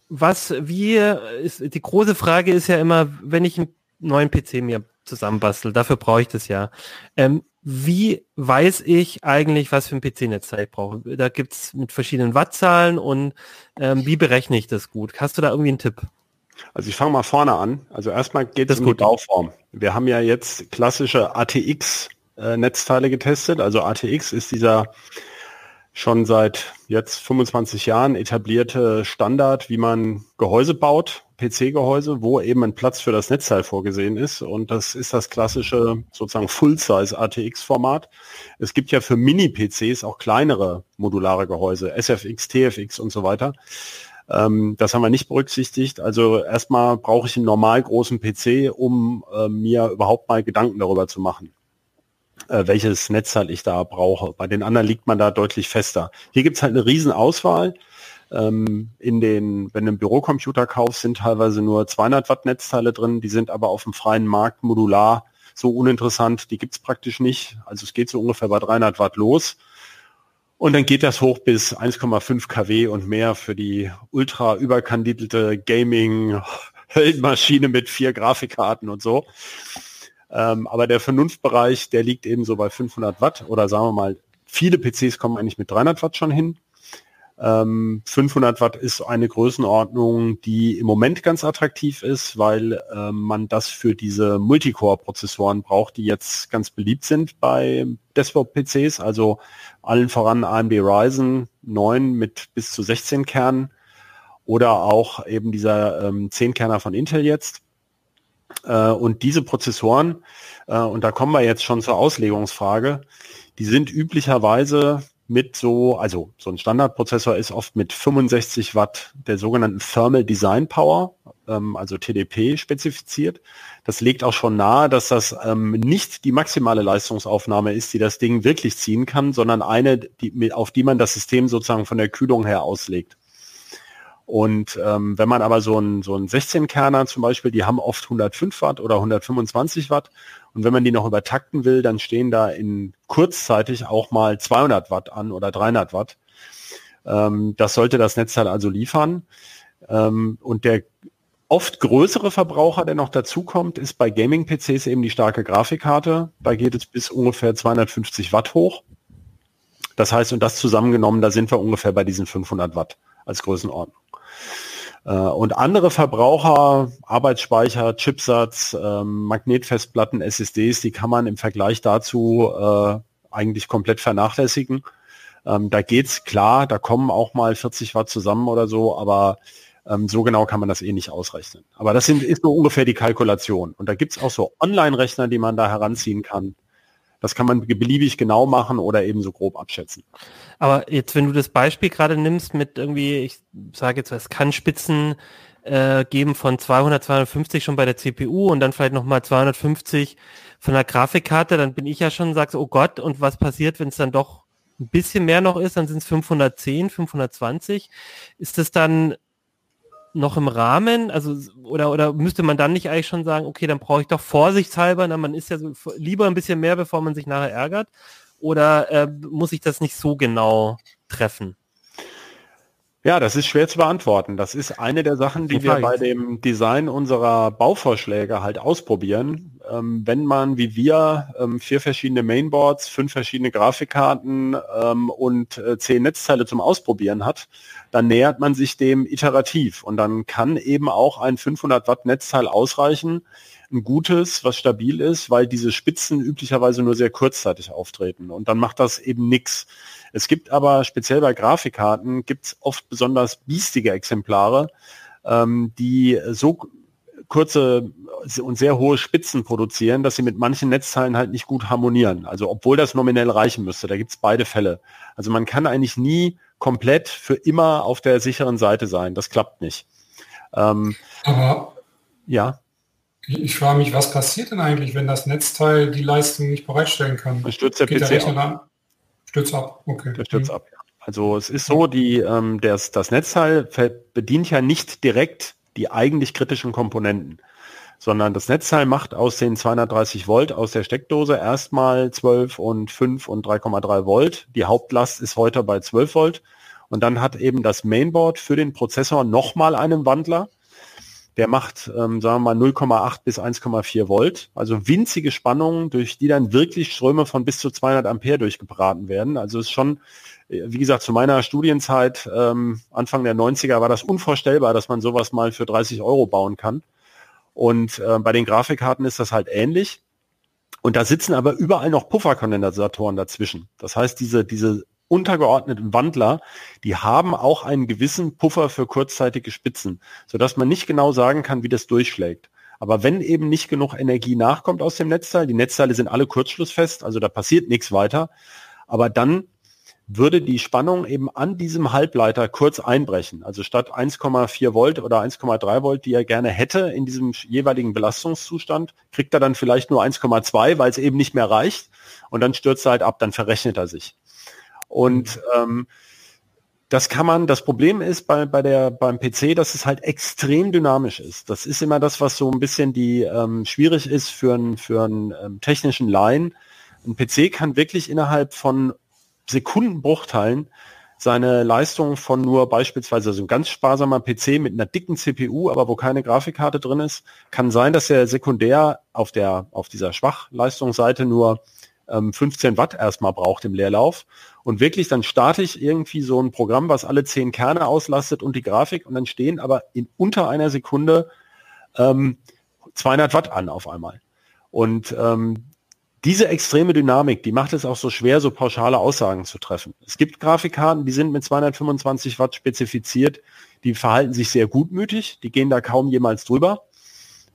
was, wie ist, die große Frage ist ja immer, wenn ich einen neuen PC mir zusammenbastel, dafür brauche ich das ja. Ähm, wie weiß ich eigentlich, was für ein PC-Netzteil ich brauche? Da gibt's mit verschiedenen Wattzahlen und ähm, wie berechne ich das gut? Hast du da irgendwie einen Tipp? Also ich fange mal vorne an. Also erstmal geht es um gut. die Bauform. Wir haben ja jetzt klassische ATX-Netzteile äh, getestet. Also ATX ist dieser schon seit jetzt 25 Jahren etablierte Standard, wie man Gehäuse baut, PC-Gehäuse, wo eben ein Platz für das Netzteil vorgesehen ist. Und das ist das klassische sozusagen Full-Size ATX-Format. Es gibt ja für Mini-PCs auch kleinere modulare Gehäuse, SFX, TFX und so weiter. Ähm, das haben wir nicht berücksichtigt. Also erstmal brauche ich einen normal großen PC, um äh, mir überhaupt mal Gedanken darüber zu machen äh, welches Netzteil ich da brauche. Bei den anderen liegt man da deutlich fester. Hier gibt es halt eine riesen Auswahl. Ähm, in den, wenn du einen Bürocomputer kaufst, sind teilweise nur 200 Watt Netzteile drin. Die sind aber auf dem freien Markt modular so uninteressant. Die gibt es praktisch nicht. Also es geht so ungefähr bei 300 Watt los. Und dann geht das hoch bis 1,5 kW und mehr für die ultra überkandidelte Gaming Höllenmaschine mit vier Grafikkarten und so. Ähm, aber der Vernunftbereich, der liegt eben so bei 500 Watt oder sagen wir mal, viele PCs kommen eigentlich mit 300 Watt schon hin. Ähm, 500 Watt ist eine Größenordnung, die im Moment ganz attraktiv ist, weil äh, man das für diese Multicore-Prozessoren braucht, die jetzt ganz beliebt sind bei Desktop-PCs, also allen voran AMD Ryzen 9 mit bis zu 16 Kernen oder auch eben dieser ähm, 10 Kerner von Intel jetzt. Äh, und diese Prozessoren, äh, und da kommen wir jetzt schon zur Auslegungsfrage, die sind üblicherweise mit so, also so ein Standardprozessor ist oft mit 65 Watt der sogenannten Thermal Design Power, ähm, also TDP spezifiziert. Das legt auch schon nahe, dass das ähm, nicht die maximale Leistungsaufnahme ist, die das Ding wirklich ziehen kann, sondern eine, auf die man das System sozusagen von der Kühlung her auslegt. Und ähm, wenn man aber so ein, so ein 16-Kerner zum Beispiel, die haben oft 105 Watt oder 125 Watt. Und wenn man die noch übertakten will, dann stehen da in kurzzeitig auch mal 200 Watt an oder 300 Watt. Ähm, das sollte das Netzteil also liefern. Ähm, und der oft größere Verbraucher, der noch dazukommt, ist bei Gaming-PCs eben die starke Grafikkarte. Da geht es bis ungefähr 250 Watt hoch. Das heißt, und das zusammengenommen, da sind wir ungefähr bei diesen 500 Watt als Größenordnung. Äh, und andere Verbraucher, Arbeitsspeicher, Chipsatz, ähm, Magnetfestplatten, SSDs, die kann man im Vergleich dazu äh, eigentlich komplett vernachlässigen. Ähm, da geht's klar, da kommen auch mal 40 Watt zusammen oder so, aber ähm, so genau kann man das eh nicht ausrechnen. Aber das sind, ist so ungefähr die Kalkulation. Und da gibt's auch so Online-Rechner, die man da heranziehen kann. Das kann man beliebig genau machen oder eben so grob abschätzen. Aber jetzt, wenn du das Beispiel gerade nimmst mit irgendwie, ich sage jetzt, es kann Spitzen äh, geben von 200, 250 schon bei der CPU und dann vielleicht nochmal 250 von der Grafikkarte, dann bin ich ja schon, sagst, oh Gott, und was passiert, wenn es dann doch ein bisschen mehr noch ist, dann sind es 510, 520. Ist das dann noch im Rahmen? Also, oder, oder müsste man dann nicht eigentlich schon sagen, okay, dann brauche ich doch vorsichtshalber, na, man ist ja so lieber ein bisschen mehr, bevor man sich nachher ärgert? Oder äh, muss ich das nicht so genau treffen? Ja, das ist schwer zu beantworten. Das ist eine der Sachen, die wir bei dem Design unserer Bauvorschläge halt ausprobieren. ähm, wenn man wie wir ähm, vier verschiedene Mainboards, fünf verschiedene Grafikkarten ähm, und äh, zehn Netzteile zum Ausprobieren hat, dann nähert man sich dem iterativ und dann kann eben auch ein 500 Watt Netzteil ausreichen, ein gutes, was stabil ist, weil diese Spitzen üblicherweise nur sehr kurzzeitig auftreten und dann macht das eben nichts. Es gibt aber speziell bei Grafikkarten gibt es oft besonders biestige Exemplare, ähm, die so kurze und sehr hohe Spitzen produzieren, dass sie mit manchen Netzteilen halt nicht gut harmonieren. Also obwohl das nominell reichen müsste, da gibt es beide Fälle. Also man kann eigentlich nie komplett für immer auf der sicheren Seite sein. Das klappt nicht. Ähm, Aber ja. Ich, frage mich, was passiert denn eigentlich, wenn das Netzteil die Leistung nicht bereitstellen kann? Dann stürzt der Geht PC der ab. Stürzt ab, okay. Der stürzt mhm. ab, ja. Also es ist so, die, ähm, das, das Netzteil bedient ja nicht direkt die eigentlich kritischen Komponenten, sondern das Netzteil macht aus den 230 Volt aus der Steckdose erstmal 12 und 5 und 3,3 Volt. Die Hauptlast ist heute bei 12 Volt. Und dann hat eben das Mainboard für den Prozessor nochmal einen Wandler. Der macht, ähm, sagen wir mal, 0,8 bis 1,4 Volt. Also winzige Spannungen, durch die dann wirklich Ströme von bis zu 200 Ampere durchgebraten werden. Also ist schon wie gesagt, zu meiner Studienzeit, ähm, Anfang der 90er, war das unvorstellbar, dass man sowas mal für 30 Euro bauen kann. Und äh, bei den Grafikkarten ist das halt ähnlich. Und da sitzen aber überall noch Pufferkondensatoren dazwischen. Das heißt, diese, diese untergeordneten Wandler, die haben auch einen gewissen Puffer für kurzzeitige Spitzen, sodass man nicht genau sagen kann, wie das durchschlägt. Aber wenn eben nicht genug Energie nachkommt aus dem Netzteil, die Netzteile sind alle kurzschlussfest, also da passiert nichts weiter, aber dann würde die Spannung eben an diesem Halbleiter kurz einbrechen. Also statt 1,4 Volt oder 1,3 Volt, die er gerne hätte in diesem jeweiligen Belastungszustand, kriegt er dann vielleicht nur 1,2, weil es eben nicht mehr reicht. Und dann stürzt er halt ab, dann verrechnet er sich. Und ähm, das kann man, das Problem ist bei, bei der, beim PC, dass es halt extrem dynamisch ist. Das ist immer das, was so ein bisschen die ähm, schwierig ist für einen für einen ähm, technischen Laien. Ein PC kann wirklich innerhalb von Sekundenbruchteilen seine Leistung von nur beispielsweise so ein ganz sparsamer PC mit einer dicken CPU, aber wo keine Grafikkarte drin ist, kann sein, dass er sekundär auf der auf dieser Schwachleistungsseite nur ähm, 15 Watt erstmal braucht im Leerlauf und wirklich dann starte ich irgendwie so ein Programm, was alle 10 Kerne auslastet und die Grafik und dann stehen aber in unter einer Sekunde ähm, 200 Watt an auf einmal. Und ähm, diese extreme Dynamik, die macht es auch so schwer, so pauschale Aussagen zu treffen. Es gibt Grafikkarten, die sind mit 225 Watt spezifiziert, die verhalten sich sehr gutmütig, die gehen da kaum jemals drüber.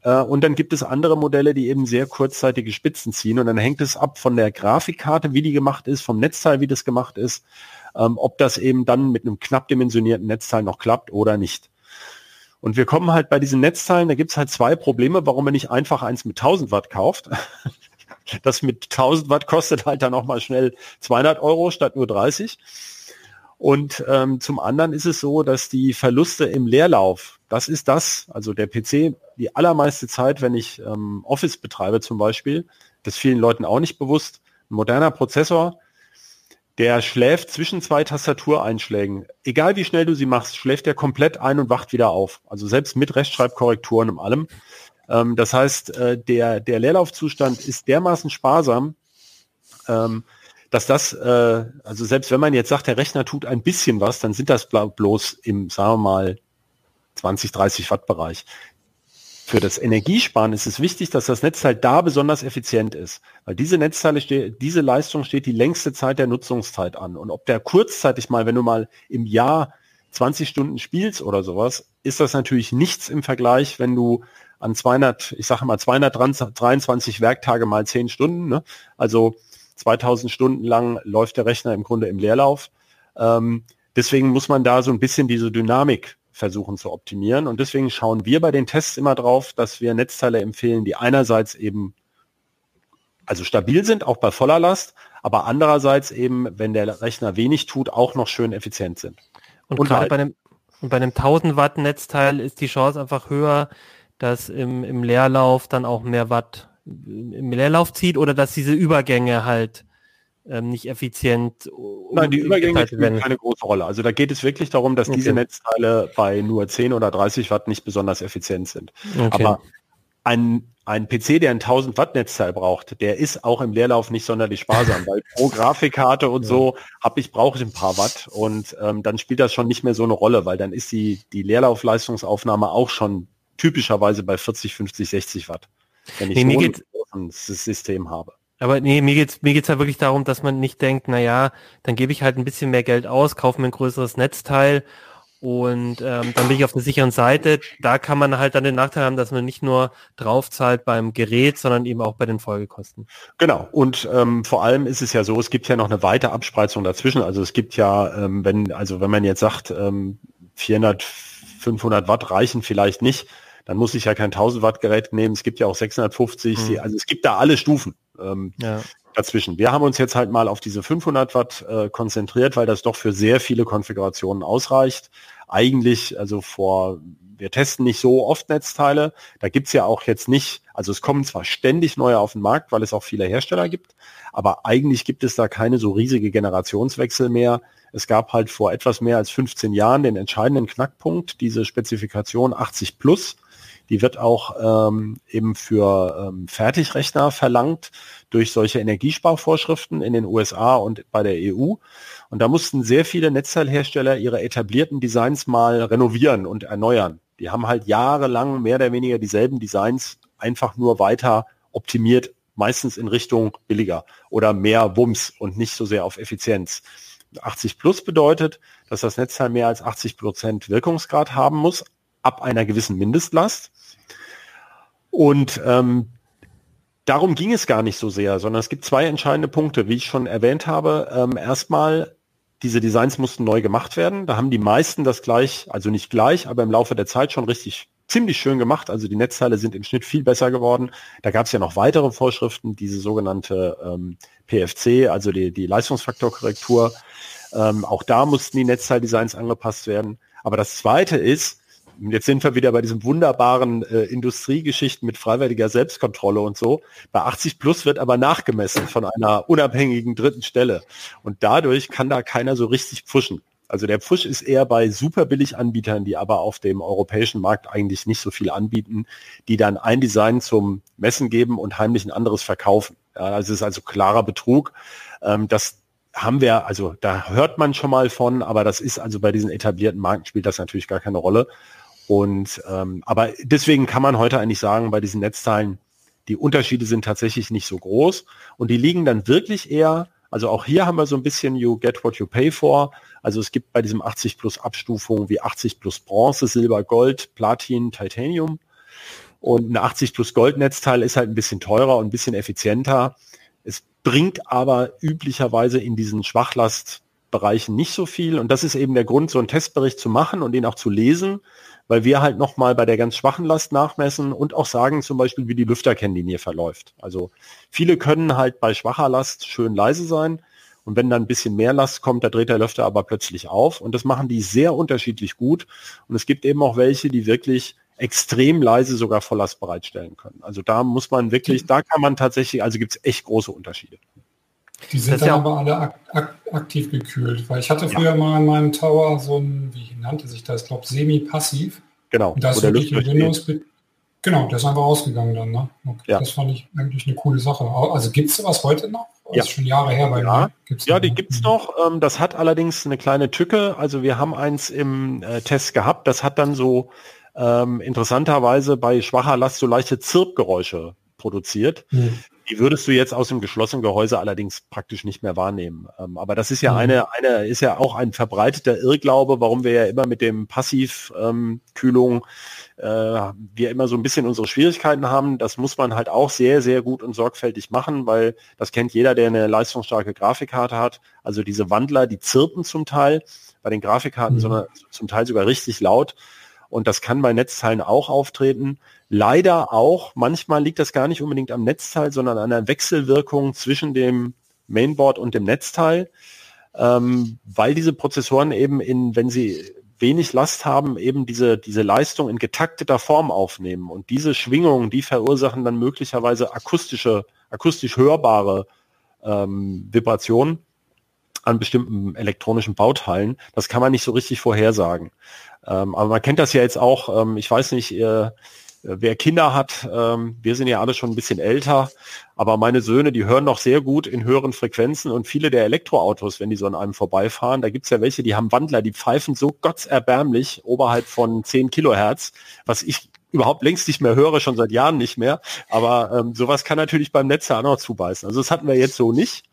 Äh, und dann gibt es andere Modelle, die eben sehr kurzzeitige Spitzen ziehen. Und dann hängt es ab von der Grafikkarte, wie die gemacht ist, vom Netzteil, wie das gemacht ist, ähm, ob das eben dann mit einem knapp dimensionierten Netzteil noch klappt oder nicht. Und wir kommen halt bei diesen Netzteilen, da gibt es halt zwei Probleme, warum man nicht einfach eins mit 1000 Watt kauft. Das mit 1000 Watt kostet halt dann auch mal schnell 200 Euro statt nur 30. Und ähm, zum anderen ist es so, dass die Verluste im Leerlauf, das ist das, also der PC, die allermeiste Zeit, wenn ich ähm, Office betreibe zum Beispiel, das vielen Leuten auch nicht bewusst, ein moderner Prozessor, der schläft zwischen zwei Tastatureinschlägen. Egal wie schnell du sie machst, schläft der komplett ein und wacht wieder auf. Also selbst mit Rechtschreibkorrekturen und allem. Ähm, das heißt, äh, der, der Leerlaufzustand ist dermaßen sparsam, ähm, dass das, äh, also selbst wenn man jetzt sagt, der Rechner tut ein bisschen was, dann sind das bloß im, sagen wir mal, 20, 30 Watt Bereich. Für das Energiesparen ist es wichtig, dass das Netzteil da besonders effizient ist, weil diese Netzteile, diese Leistung steht die längste Zeit der Nutzungszeit an. Und ob der kurzzeitig mal, wenn du mal im Jahr 20 Stunden spielst oder sowas, ist das natürlich nichts im Vergleich, wenn du an 200, ich sage mal 223 Werktage mal 10 Stunden. Ne? Also 2000 Stunden lang läuft der Rechner im Grunde im Leerlauf. Ähm, deswegen muss man da so ein bisschen diese Dynamik versuchen zu optimieren. Und deswegen schauen wir bei den Tests immer drauf, dass wir Netzteile empfehlen, die einerseits eben also stabil sind, auch bei voller Last, aber andererseits eben, wenn der Rechner wenig tut, auch noch schön effizient sind. Und, und gerade halt bei einem, bei einem 1000 Watt Netzteil ist die Chance einfach höher, dass im, im Leerlauf dann auch mehr Watt im Leerlauf zieht oder dass diese Übergänge halt ähm, nicht effizient Nein, die Übergänge spielen keine große Rolle. Also da geht es wirklich darum, dass okay. diese Netzteile bei nur 10 oder 30 Watt nicht besonders effizient sind. Okay. Aber ein ein PC, der ein 1000 Watt Netzteil braucht, der ist auch im Leerlauf nicht sonderlich sparsam, weil pro Grafikkarte und ja. so habe ich brauche ich ein paar Watt und ähm, dann spielt das schon nicht mehr so eine Rolle, weil dann ist die die Leerlaufleistungsaufnahme auch schon typischerweise bei 40, 50, 60 Watt, wenn ich nee, so ein System habe. Aber nee, mir geht's mir geht's ja wirklich darum, dass man nicht denkt, na ja, dann gebe ich halt ein bisschen mehr Geld aus, kaufe mir ein größeres Netzteil und ähm, dann bin ich auf der sicheren Seite. Da kann man halt dann den Nachteil haben, dass man nicht nur draufzahlt beim Gerät, sondern eben auch bei den Folgekosten. Genau. Und ähm, vor allem ist es ja so, es gibt ja noch eine weite Abspreizung dazwischen. Also es gibt ja, ähm, wenn, also wenn man jetzt sagt, ähm, 400, 500 Watt reichen vielleicht nicht, dann muss ich ja kein 1000 Watt Gerät nehmen. Es gibt ja auch 650. Mhm. Also es gibt da alle Stufen. Ähm, ja dazwischen. Wir haben uns jetzt halt mal auf diese 500 Watt äh, konzentriert, weil das doch für sehr viele Konfigurationen ausreicht. Eigentlich, also vor, wir testen nicht so oft Netzteile. Da gibt's ja auch jetzt nicht, also es kommen zwar ständig neue auf den Markt, weil es auch viele Hersteller gibt, aber eigentlich gibt es da keine so riesige Generationswechsel mehr. Es gab halt vor etwas mehr als 15 Jahren den entscheidenden Knackpunkt, diese Spezifikation 80 plus. Die wird auch ähm, eben für ähm, Fertigrechner verlangt durch solche Energiesparvorschriften in den USA und bei der EU. Und da mussten sehr viele Netzteilhersteller ihre etablierten Designs mal renovieren und erneuern. Die haben halt jahrelang mehr oder weniger dieselben Designs einfach nur weiter optimiert, meistens in Richtung billiger oder mehr Wumms und nicht so sehr auf Effizienz. 80 plus bedeutet, dass das Netzteil mehr als 80 Prozent Wirkungsgrad haben muss, ab einer gewissen Mindestlast. Und ähm, darum ging es gar nicht so sehr, sondern es gibt zwei entscheidende Punkte, wie ich schon erwähnt habe. Ähm, erstmal, diese Designs mussten neu gemacht werden. Da haben die meisten das gleich, also nicht gleich, aber im Laufe der Zeit schon richtig ziemlich schön gemacht. Also die Netzteile sind im Schnitt viel besser geworden. Da gab es ja noch weitere Vorschriften, diese sogenannte ähm, PFC, also die, die Leistungsfaktorkorrektur. Ähm, auch da mussten die Netzteildesigns angepasst werden. Aber das Zweite ist, jetzt sind wir wieder bei diesem wunderbaren äh, Industriegeschichten mit freiwilliger Selbstkontrolle und so. Bei 80 plus wird aber nachgemessen von einer unabhängigen dritten Stelle. Und dadurch kann da keiner so richtig pfuschen. Also der Pfusch ist eher bei super billig Anbietern, die aber auf dem europäischen Markt eigentlich nicht so viel anbieten, die dann ein Design zum Messen geben und heimlich ein anderes verkaufen. Ja, also es ist also klarer Betrug. Ähm, das haben wir, also da hört man schon mal von, aber das ist also bei diesen etablierten Marken spielt das natürlich gar keine Rolle. Und ähm, aber deswegen kann man heute eigentlich sagen, bei diesen Netzteilen, die Unterschiede sind tatsächlich nicht so groß und die liegen dann wirklich eher, also auch hier haben wir so ein bisschen you get what you pay for. Also es gibt bei diesem 80 plus Abstufungen wie 80 plus Bronze, Silber, Gold, Platin, Titanium. Und ein 80 plus Gold Netzteil ist halt ein bisschen teurer und ein bisschen effizienter. Es bringt aber üblicherweise in diesen Schwachlastbereichen nicht so viel. Und das ist eben der Grund, so einen Testbericht zu machen und den auch zu lesen, weil wir halt nochmal bei der ganz schwachen Last nachmessen und auch sagen zum Beispiel, wie die Lüfterkennlinie verläuft. Also viele können halt bei schwacher Last schön leise sein und wenn dann ein bisschen mehr Last kommt, da dreht der Lüfter aber plötzlich auf und das machen die sehr unterschiedlich gut und es gibt eben auch welche, die wirklich extrem leise sogar Volllast bereitstellen können. Also da muss man wirklich, da kann man tatsächlich, also gibt es echt große Unterschiede. Die sind dann ja aber alle ak ak aktiv gekühlt, weil ich hatte früher ja. mal in meinem Tower so ein, wie nannte sich das, ich glaube semi-passiv. Genau. Und das ist wirklich in Windows. Genau, der ist einfach ausgegangen dann. Ne? Okay, ja. Das fand ich eigentlich eine coole Sache. Also gibt es sowas heute noch? Das ja. ist schon Jahre her bei ja. mir. Gibt's ja, die gibt es noch. Ähm, das hat allerdings eine kleine Tücke. Also wir haben eins im äh, Test gehabt. Das hat dann so ähm, interessanterweise bei schwacher Last so leichte Zirpgeräusche produziert. Hm. Die würdest du jetzt aus dem geschlossenen Gehäuse allerdings praktisch nicht mehr wahrnehmen. Ähm, aber das ist ja mhm. eine, eine, ist ja auch ein verbreiteter Irrglaube, warum wir ja immer mit dem Passivkühlung ähm, äh, wir immer so ein bisschen unsere Schwierigkeiten haben. Das muss man halt auch sehr, sehr gut und sorgfältig machen, weil das kennt jeder, der eine leistungsstarke Grafikkarte hat. Also diese Wandler, die zirpen zum Teil bei den Grafikkarten, mhm. sondern zum Teil sogar richtig laut. Und das kann bei Netzteilen auch auftreten. Leider auch, manchmal liegt das gar nicht unbedingt am Netzteil, sondern an einer Wechselwirkung zwischen dem Mainboard und dem Netzteil, ähm, weil diese Prozessoren eben in, wenn sie wenig Last haben, eben diese, diese Leistung in getakteter Form aufnehmen. Und diese Schwingungen, die verursachen dann möglicherweise akustische, akustisch hörbare ähm, Vibrationen an bestimmten elektronischen Bauteilen. Das kann man nicht so richtig vorhersagen. Ähm, aber man kennt das ja jetzt auch, ähm, ich weiß nicht, ihr, wer Kinder hat, ähm, wir sind ja alle schon ein bisschen älter, aber meine Söhne, die hören noch sehr gut in höheren Frequenzen und viele der Elektroautos, wenn die so an einem vorbeifahren, da gibt es ja welche, die haben Wandler, die pfeifen so gottserbärmlich oberhalb von 10 Kilohertz, was ich überhaupt längst nicht mehr höre, schon seit Jahren nicht mehr. Aber ähm, sowas kann natürlich beim Netz auch noch zubeißen. Also das hatten wir jetzt so nicht.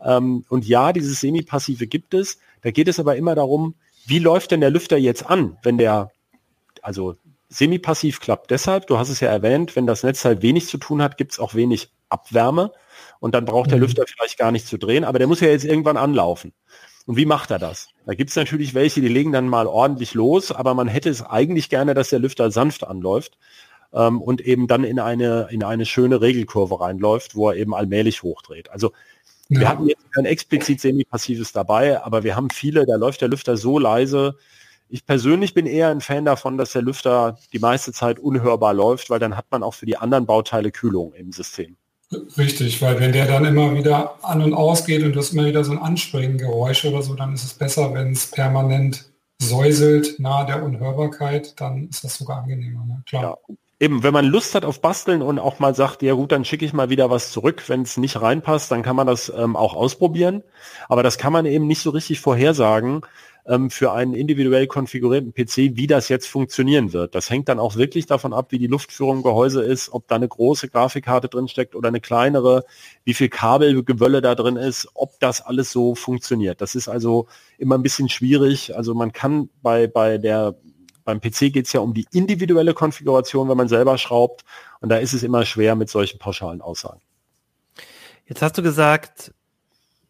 Ähm, und ja, dieses Semi-Passive gibt es. Da geht es aber immer darum, wie läuft denn der Lüfter jetzt an, wenn der, also Semi-passiv klappt deshalb, du hast es ja erwähnt, wenn das Netz halt wenig zu tun hat, gibt es auch wenig Abwärme und dann braucht der mhm. Lüfter vielleicht gar nicht zu drehen, aber der muss ja jetzt irgendwann anlaufen. Und wie macht er das? Da gibt es natürlich welche, die legen dann mal ordentlich los, aber man hätte es eigentlich gerne, dass der Lüfter sanft anläuft ähm, und eben dann in eine, in eine schöne Regelkurve reinläuft, wo er eben allmählich hochdreht. Also ja. wir hatten jetzt kein explizit semi-passives dabei, aber wir haben viele, da läuft der Lüfter so leise, ich persönlich bin eher ein Fan davon, dass der Lüfter die meiste Zeit unhörbar läuft, weil dann hat man auch für die anderen Bauteile Kühlung im System. Richtig, weil wenn der dann immer wieder an und aus geht und du hast immer wieder so ein Anspringengeräusch oder so, dann ist es besser, wenn es permanent säuselt nahe der Unhörbarkeit, dann ist das sogar angenehmer. Ne? Klar. Ja. Eben, wenn man Lust hat auf Basteln und auch mal sagt, ja gut, dann schicke ich mal wieder was zurück, wenn es nicht reinpasst, dann kann man das ähm, auch ausprobieren. Aber das kann man eben nicht so richtig vorhersagen, ähm, für einen individuell konfigurierten PC, wie das jetzt funktionieren wird. Das hängt dann auch wirklich davon ab, wie die Luftführung im Gehäuse ist, ob da eine große Grafikkarte drin steckt oder eine kleinere, wie viel Kabelgewölle da drin ist, ob das alles so funktioniert. Das ist also immer ein bisschen schwierig. Also man kann bei, bei der beim PC geht es ja um die individuelle Konfiguration, wenn man selber schraubt. Und da ist es immer schwer mit solchen pauschalen Aussagen. Jetzt hast du gesagt,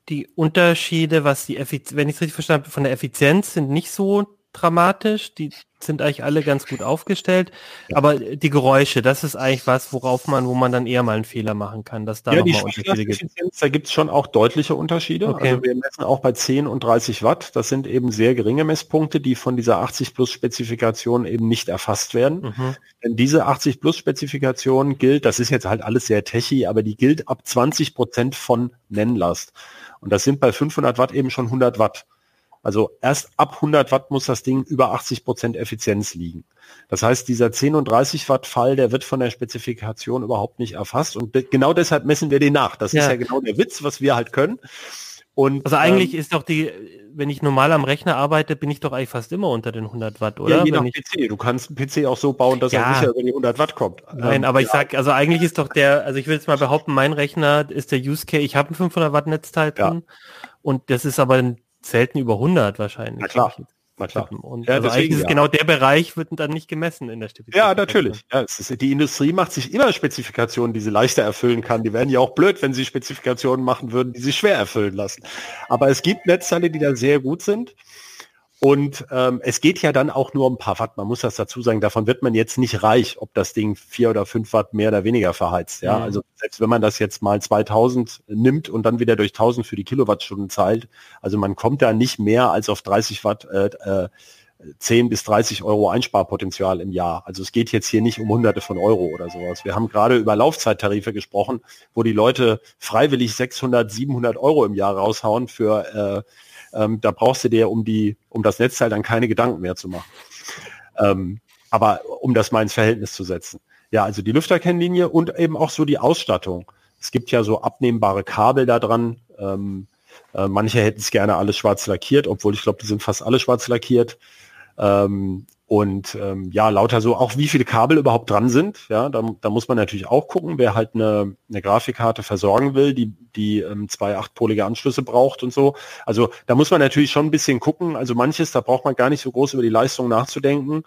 die Unterschiede, was die Effizienz, wenn ich es richtig verstanden habe, von der Effizienz sind nicht so dramatisch. Die sind eigentlich alle ganz gut aufgestellt. Ja. Aber die Geräusche, das ist eigentlich was, worauf man, wo man dann eher mal einen Fehler machen kann, dass da ja, nochmal Unterschiede gibt. Da gibt es schon auch deutliche Unterschiede. Okay. Also wir messen auch bei 10 und 30 Watt. Das sind eben sehr geringe Messpunkte, die von dieser 80 Plus Spezifikation eben nicht erfasst werden. Mhm. Denn diese 80 Plus Spezifikation gilt, das ist jetzt halt alles sehr techy, aber die gilt ab 20 Prozent von Nennlast. Und das sind bei 500 Watt eben schon 100 Watt. Also erst ab 100 Watt muss das Ding über 80 Prozent Effizienz liegen. Das heißt, dieser 10 und 30 Watt Fall, der wird von der Spezifikation überhaupt nicht erfasst. Und genau deshalb messen wir den nach. Das ja. ist ja genau der Witz, was wir halt können. Und, also eigentlich ähm, ist doch die, wenn ich normal am Rechner arbeite, bin ich doch eigentlich fast immer unter den 100 Watt, oder? Ja, je nach PC. Du kannst einen PC auch so bauen, dass ja. er sicher über die 100 Watt kommt. Nein, ähm, aber ja. ich sag, also eigentlich ist doch der, also ich will jetzt mal behaupten, mein Rechner ist der Use Case, ich habe ein 500 Watt Netzteil drin und das ist aber selten über 100 wahrscheinlich. Na klar. Na klar. Und ja, also deswegen, ist ja. genau der Bereich wird dann nicht gemessen in der Spezifikation. Ja, natürlich. Ja, es ist, die Industrie macht sich immer Spezifikationen, die sie leichter erfüllen kann. Die wären ja auch blöd, wenn sie Spezifikationen machen würden, die sie schwer erfüllen lassen. Aber es gibt Netzteile, die da sehr gut sind. Und ähm, es geht ja dann auch nur um ein paar Watt. Man muss das dazu sagen, davon wird man jetzt nicht reich, ob das Ding vier oder fünf Watt mehr oder weniger verheizt. Ja, mhm. also selbst wenn man das jetzt mal 2000 nimmt und dann wieder durch 1000 für die Kilowattstunden zahlt, also man kommt da nicht mehr als auf 30 Watt, äh, äh, 10 bis 30 Euro Einsparpotenzial im Jahr. Also es geht jetzt hier nicht um hunderte von Euro oder sowas. Wir haben gerade über Laufzeittarife gesprochen, wo die Leute freiwillig 600, 700 Euro im Jahr raushauen für äh, ähm, da brauchst du dir um die, um das Netzteil dann keine Gedanken mehr zu machen. Ähm, aber um das mal ins Verhältnis zu setzen. Ja, also die Lüfterkennlinie und eben auch so die Ausstattung. Es gibt ja so abnehmbare Kabel da dran. Ähm, äh, manche hätten es gerne alles schwarz lackiert, obwohl ich glaube, die sind fast alle schwarz lackiert. Ähm, und ähm, ja, lauter so auch wie viele Kabel überhaupt dran sind. Ja, da, da muss man natürlich auch gucken, wer halt eine, eine Grafikkarte versorgen will, die, die ähm, zwei achtpolige Anschlüsse braucht und so. Also da muss man natürlich schon ein bisschen gucken. Also manches, da braucht man gar nicht so groß über die Leistung nachzudenken.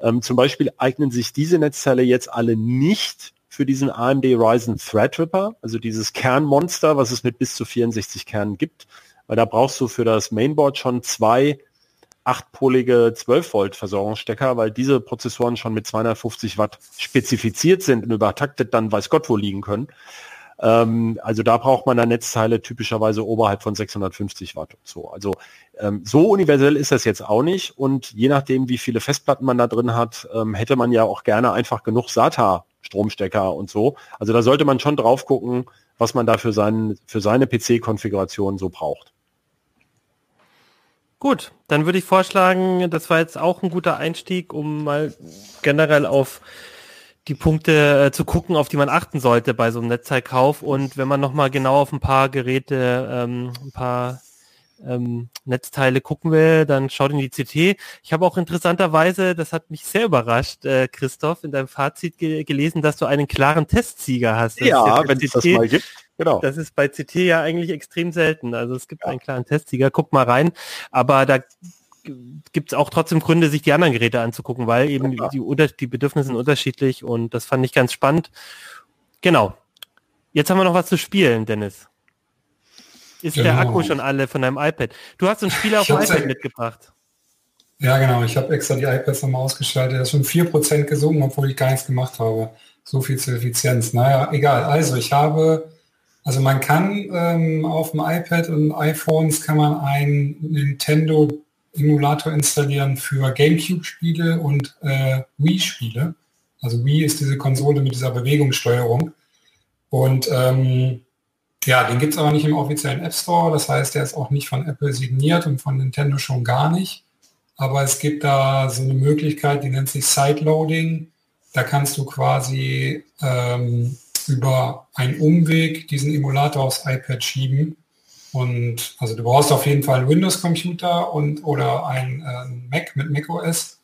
Ähm, zum Beispiel eignen sich diese Netzteile jetzt alle nicht für diesen AMD Ryzen Threadripper, also dieses Kernmonster, was es mit bis zu 64 Kernen gibt. Weil da brauchst du für das Mainboard schon zwei achtpolige 12 Volt Versorgungsstecker, weil diese Prozessoren schon mit 250 Watt spezifiziert sind und übertaktet dann weiß Gott wo liegen können. Ähm, also da braucht man dann Netzteile typischerweise oberhalb von 650 Watt und so. Also ähm, so universell ist das jetzt auch nicht und je nachdem, wie viele Festplatten man da drin hat, ähm, hätte man ja auch gerne einfach genug SATA Stromstecker und so. Also da sollte man schon drauf gucken, was man da für, seinen, für seine PC-Konfiguration so braucht. Gut, dann würde ich vorschlagen, das war jetzt auch ein guter Einstieg, um mal generell auf die Punkte äh, zu gucken, auf die man achten sollte bei so einem Netzteilkauf. Und wenn man nochmal genau auf ein paar Geräte, ähm, ein paar ähm, Netzteile gucken will, dann schaut in die CT. Ich habe auch interessanterweise, das hat mich sehr überrascht, äh, Christoph, in deinem Fazit ge gelesen, dass du einen klaren Testsieger hast. Das ja, wenn es das mal gibt. Genau. Das ist bei CT ja eigentlich extrem selten. Also es gibt ja. einen klaren Testsieger, guck mal rein. Aber da gibt es auch trotzdem Gründe, sich die anderen Geräte anzugucken, weil eben ja, die, die Bedürfnisse sind unterschiedlich und das fand ich ganz spannend. Genau. Jetzt haben wir noch was zu spielen, Dennis. Ist genau. der Akku schon alle von deinem iPad? Du hast ein Spiel auf dem iPad mitgebracht. Ja, genau. Ich habe extra die iPads nochmal ausgeschaltet. Das ist schon 4% gesungen, obwohl ich gar nichts gemacht habe. So viel zur Effizienz. Naja, egal. Also ich habe, also man kann ähm, auf dem iPad und iPhones kann man ein Nintendo Emulator installieren für GameCube-Spiele und äh, Wii-Spiele. Also Wii ist diese Konsole mit dieser Bewegungssteuerung. Und ähm, ja, den gibt es aber nicht im offiziellen App Store. Das heißt, der ist auch nicht von Apple signiert und von Nintendo schon gar nicht. Aber es gibt da so eine Möglichkeit, die nennt sich Sideloading. Da kannst du quasi ähm, über einen Umweg diesen Emulator aufs iPad schieben und also du brauchst auf jeden Fall einen Windows-Computer und oder ein äh, Mac mit macOS.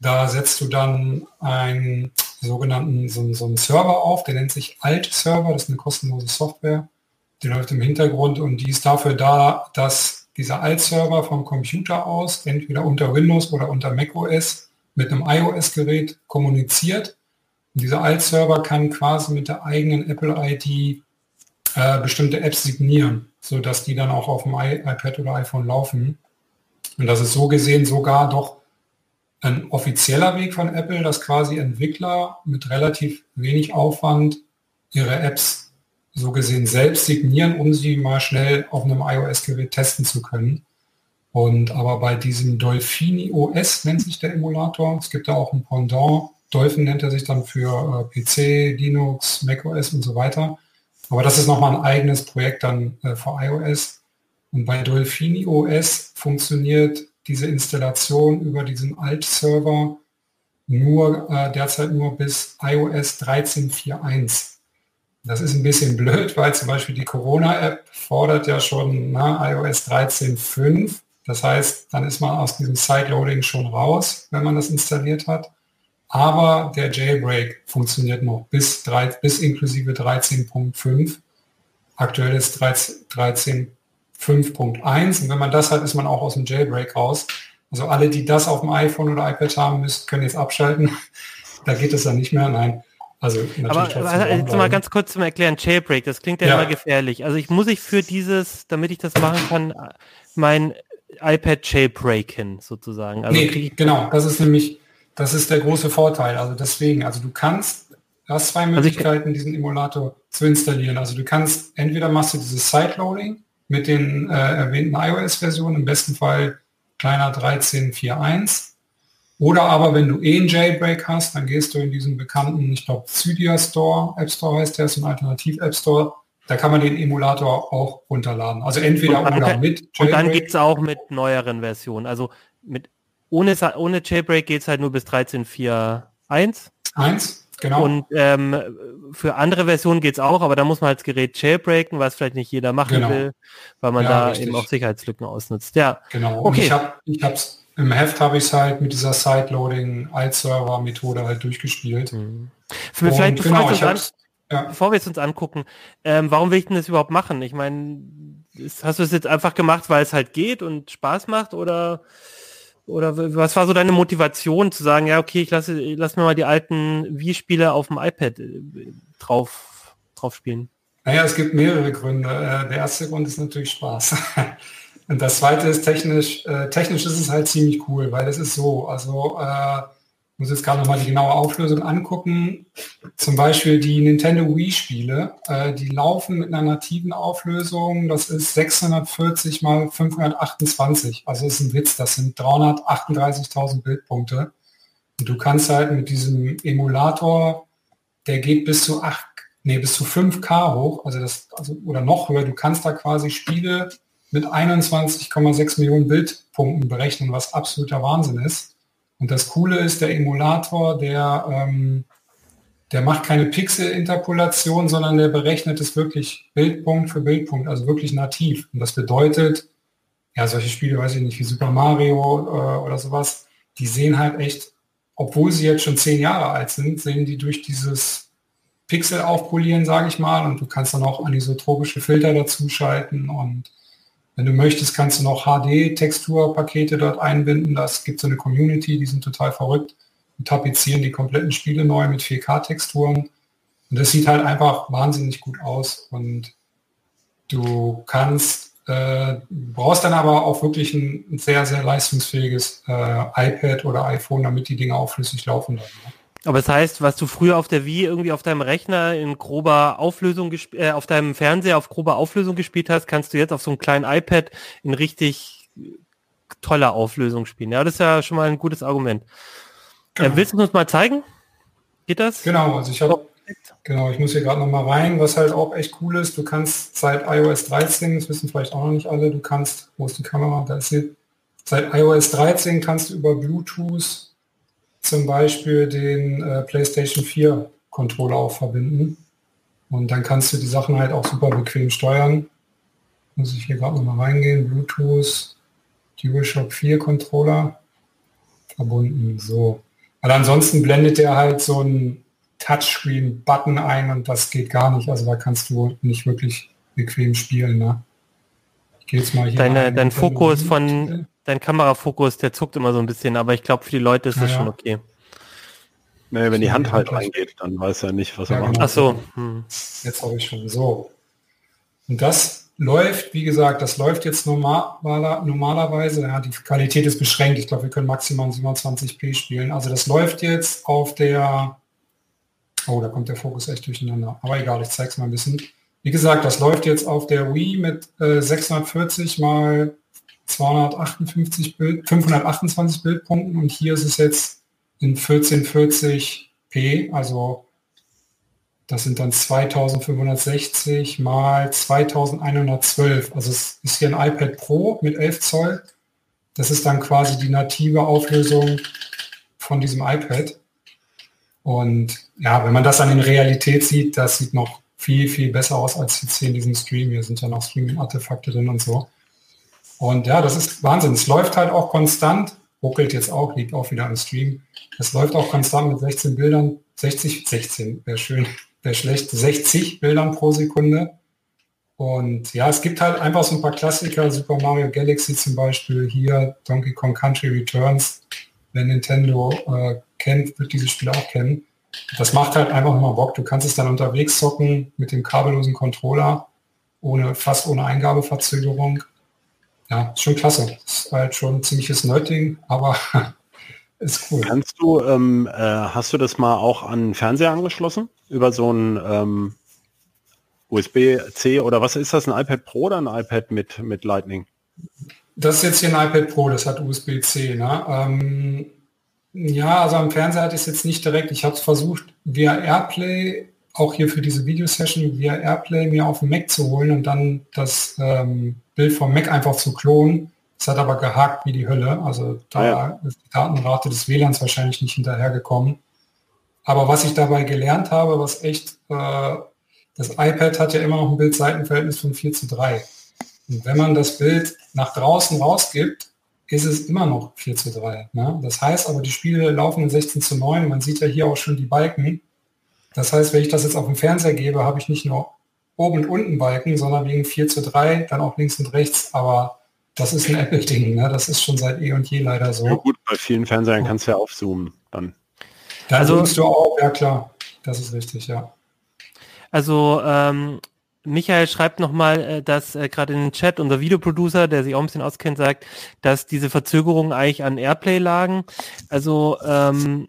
Da setzt du dann einen sogenannten so, so einen Server auf, der nennt sich Alt-Server, das ist eine kostenlose Software. Die läuft im Hintergrund und die ist dafür da, dass dieser Alt-Server vom Computer aus entweder unter Windows oder unter macOS mit einem iOS-Gerät kommuniziert. Und dieser Alt-Server kann quasi mit der eigenen Apple-ID äh, bestimmte Apps signieren so dass die dann auch auf dem iPad oder iPhone laufen. Und das ist so gesehen sogar doch ein offizieller Weg von Apple, dass quasi Entwickler mit relativ wenig Aufwand ihre Apps so gesehen selbst signieren, um sie mal schnell auf einem iOS-Gerät testen zu können. Und aber bei diesem Dolphini OS nennt sich der Emulator. Es gibt da auch ein Pendant. Dolphin nennt er sich dann für äh, PC, Linux, macOS und so weiter. Aber das ist nochmal ein eigenes Projekt dann äh, für iOS. Und bei Dolphini OS funktioniert diese Installation über diesen Alt-Server nur äh, derzeit nur bis iOS 13.4.1. Das ist ein bisschen blöd, weil zum Beispiel die Corona-App fordert ja schon na, iOS 13.5. Das heißt, dann ist man aus diesem Sideloading schon raus, wenn man das installiert hat aber der Jailbreak funktioniert noch bis, 3, bis inklusive 13.5. Aktuell ist 13.5.1 und wenn man das hat, ist man auch aus dem Jailbreak raus. Also alle, die das auf dem iPhone oder iPad haben müssen, können jetzt abschalten. da geht es dann nicht mehr. Nein. Also aber also, jetzt mal ganz kurz zum Erklären, Jailbreak, das klingt ja, ja, immer gefährlich. Also ich muss ich für dieses, damit ich das machen kann, mein iPad jailbreaken sozusagen. Also nee, genau, das ist nämlich, das ist der große Vorteil. Also deswegen, also du kannst, du hast zwei Möglichkeiten, also diesen Emulator zu installieren. Also du kannst, entweder machst du dieses Sideloading mit den äh, erwähnten iOS-Versionen, im besten Fall kleiner 13.4.1. Oder aber wenn du eh einen Jailbreak hast, dann gehst du in diesen bekannten, ich glaube, Cydia Store, App Store heißt der, ist ein Alternativ-App Store. Da kann man den Emulator auch runterladen. Also entweder oder mit Jailbreak. Und dann geht es auch mit neueren Versionen. Also mit ohne, ohne Jailbreak geht es halt nur bis 13.4.1. 1, genau. Und ähm, für andere Versionen geht es auch, aber da muss man halt das Gerät jailbreaken, was vielleicht nicht jeder machen genau. will, weil man ja, da richtig. eben auch Sicherheitslücken ausnutzt. Ja, genau. Und okay. ich habe ich hab's im Heft habe ich es halt mit dieser Sideloading Alt-Server Methode halt durchgespielt. Mhm. Vielleicht bevor, genau, wir an, ja. bevor wir es uns angucken, ähm, warum will ich denn das überhaupt machen? Ich meine, hast du es jetzt einfach gemacht, weil es halt geht und Spaß macht oder oder was war so deine Motivation zu sagen, ja, okay, ich lasse, lass mir mal die alten Wii-Spiele auf dem iPad äh, drauf, drauf spielen? Naja, es gibt mehrere Gründe. Äh, der erste Grund ist natürlich Spaß. Und das zweite ist technisch, äh, technisch ist es halt ziemlich cool, weil es ist so, also äh, muss jetzt gerade nochmal die genaue Auflösung angucken. Zum Beispiel die Nintendo Wii-Spiele, äh, die laufen mit einer nativen Auflösung, das ist 640 mal 528. Also ist ein Witz, das sind 338.000 Bildpunkte. Und du kannst halt mit diesem Emulator, der geht bis zu 8, nee, bis zu 5K hoch, also das, also, oder noch höher, du kannst da quasi Spiele mit 21,6 Millionen Bildpunkten berechnen, was absoluter Wahnsinn ist. Und das Coole ist, der Emulator, der, ähm, der macht keine Pixel-Interpolation, sondern der berechnet es wirklich Bildpunkt für Bildpunkt, also wirklich nativ. Und das bedeutet, ja, solche Spiele, weiß ich nicht, wie Super Mario äh, oder sowas, die sehen halt echt, obwohl sie jetzt schon zehn Jahre alt sind, sehen die durch dieses Pixel aufpolieren, sage ich mal, und du kannst dann auch anisotropische Filter dazu schalten und wenn du möchtest, kannst du noch HD-Texturpakete dort einbinden. Das gibt so eine Community, die sind total verrückt und tapezieren die kompletten Spiele neu mit 4K-Texturen. Und das sieht halt einfach wahnsinnig gut aus. Und du kannst, äh, brauchst dann aber auch wirklich ein, sehr, sehr leistungsfähiges äh, iPad oder iPhone, damit die Dinge auch flüssig laufen. Dann, ne? Aber das heißt, was du früher auf der Wii irgendwie auf deinem Rechner in grober Auflösung äh, auf deinem Fernseher auf grober Auflösung gespielt hast, kannst du jetzt auf so einem kleinen iPad in richtig toller Auflösung spielen. Ja, das ist ja schon mal ein gutes Argument. Genau. Äh, willst du uns mal zeigen? Geht das? Genau, also ich habe Genau, ich muss hier gerade noch mal rein, was halt auch echt cool ist. Du kannst seit iOS 13, das wissen vielleicht auch noch nicht alle, du kannst, wo ist die Kamera? Da ist sie. Seit iOS 13 kannst du über Bluetooth zum Beispiel den äh, PlayStation 4 Controller auch verbinden. Und dann kannst du die Sachen halt auch super bequem steuern. Muss ich hier gerade noch mal reingehen. Bluetooth, DualShock 4 Controller verbunden. So. Weil ansonsten blendet der halt so ein Touchscreen-Button ein und das geht gar nicht. Also da kannst du nicht wirklich bequem spielen. Ne? Ich gehe jetzt mal hier. Deine, dein Fokus von, dein Kamerafokus, der zuckt immer so ein bisschen, aber ich glaube für die Leute ist das ja, schon okay. Nee, wenn die Hand halt reingeht, dann weiß er nicht, was ja, er macht. Genau. Ach so. Hm. Jetzt habe ich schon so. Und das läuft, wie gesagt, das läuft jetzt normaler, normalerweise, ja, die Qualität ist beschränkt, ich glaube, wir können maximal 27p spielen. Also das läuft jetzt auf der, oh, da kommt der Fokus echt durcheinander, aber egal, ich zeige es mal ein bisschen. Wie gesagt, das läuft jetzt auf der Wii mit äh, 640 mal 258 Bild, 528 Bildpunkten und hier ist es jetzt in 1440p, also das sind dann 2560 mal 2112. Also es ist hier ein iPad Pro mit 11 Zoll. Das ist dann quasi die native Auflösung von diesem iPad. Und ja, wenn man das dann in Realität sieht, das sieht noch viel, viel besser aus als jetzt hier in diesem Stream. Hier sind ja noch Streaming-Artefakte drin und so. Und ja, das ist Wahnsinn. Es läuft halt auch konstant, ruckelt jetzt auch, liegt auch wieder am Stream. Es läuft auch konstant mit 16 Bildern, 60, 16, wäre schön, wäre schlecht, 60 Bildern pro Sekunde. Und ja, es gibt halt einfach so ein paar Klassiker, Super Mario Galaxy zum Beispiel, hier Donkey Kong Country Returns. Wer Nintendo äh, kennt, wird dieses Spiel auch kennen. Das macht halt einfach mal Bock. Du kannst es dann unterwegs zocken mit dem kabellosen Controller, ohne, fast ohne Eingabeverzögerung. Ja, schon klasse. Ist halt schon ein ziemliches Nerding, aber ist cool. Kannst du, ähm, äh, hast du das mal auch an Fernseher angeschlossen? Über so ein ähm, USB-C oder was ist das? Ein iPad Pro oder ein iPad mit, mit Lightning? Das ist jetzt hier ein iPad Pro, das hat USB-C. Ne? Ähm, ja, also am Fernseher hatte ich es jetzt nicht direkt. Ich habe es versucht, via Airplay, auch hier für diese Videosession, via Airplay mir auf dem Mac zu holen und dann das ähm, Bild vom Mac einfach zu klonen. Es hat aber gehakt wie die Hölle. Also da ah, ja. ist die Datenrate des WLANs wahrscheinlich nicht hinterhergekommen. Aber was ich dabei gelernt habe, was echt, äh, das iPad hat ja immer noch ein Bild-Seitenverhältnis von 4 zu 3. Und wenn man das Bild nach draußen rausgibt, ist es immer noch 4 zu 3. Ne? Das heißt aber, die Spiele laufen in 16 zu 9. Man sieht ja hier auch schon die Balken. Das heißt, wenn ich das jetzt auf dem Fernseher gebe, habe ich nicht nur oben und unten Balken, sondern wegen 4 zu 3, dann auch links und rechts. Aber das ist ein Apple-Ding, ne? Das ist schon seit eh und je leider so. Ja gut, bei vielen Fernsehern kannst du ja aufzoomen dann. Dann also, du auch, ja klar. Das ist richtig, ja. Also ähm, Michael schreibt nochmal, äh, dass äh, gerade in den Chat unser Videoproducer, der sich auch ein bisschen auskennt, sagt, dass diese Verzögerungen eigentlich an Airplay lagen. Also ähm,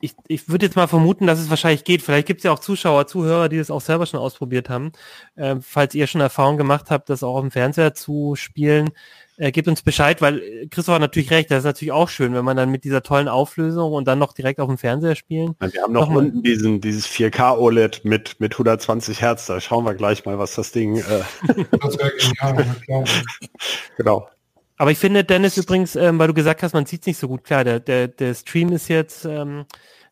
ich, ich würde jetzt mal vermuten, dass es wahrscheinlich geht. Vielleicht gibt es ja auch Zuschauer, Zuhörer, die das auch selber schon ausprobiert haben. Äh, falls ihr schon Erfahrung gemacht habt, das auch auf dem Fernseher zu spielen, äh, gebt uns Bescheid, weil äh, Christoph hat natürlich recht, das ist natürlich auch schön, wenn man dann mit dieser tollen Auflösung und dann noch direkt auf dem Fernseher spielen. Ja, wir haben noch unten diesen, dieses 4K OLED mit, mit 120 Hertz, da schauen wir gleich mal, was das Ding... Äh das genial, genau. Aber ich finde, Dennis, übrigens, ähm, weil du gesagt hast, man sieht nicht so gut, klar, der, der, der Stream ist jetzt ähm,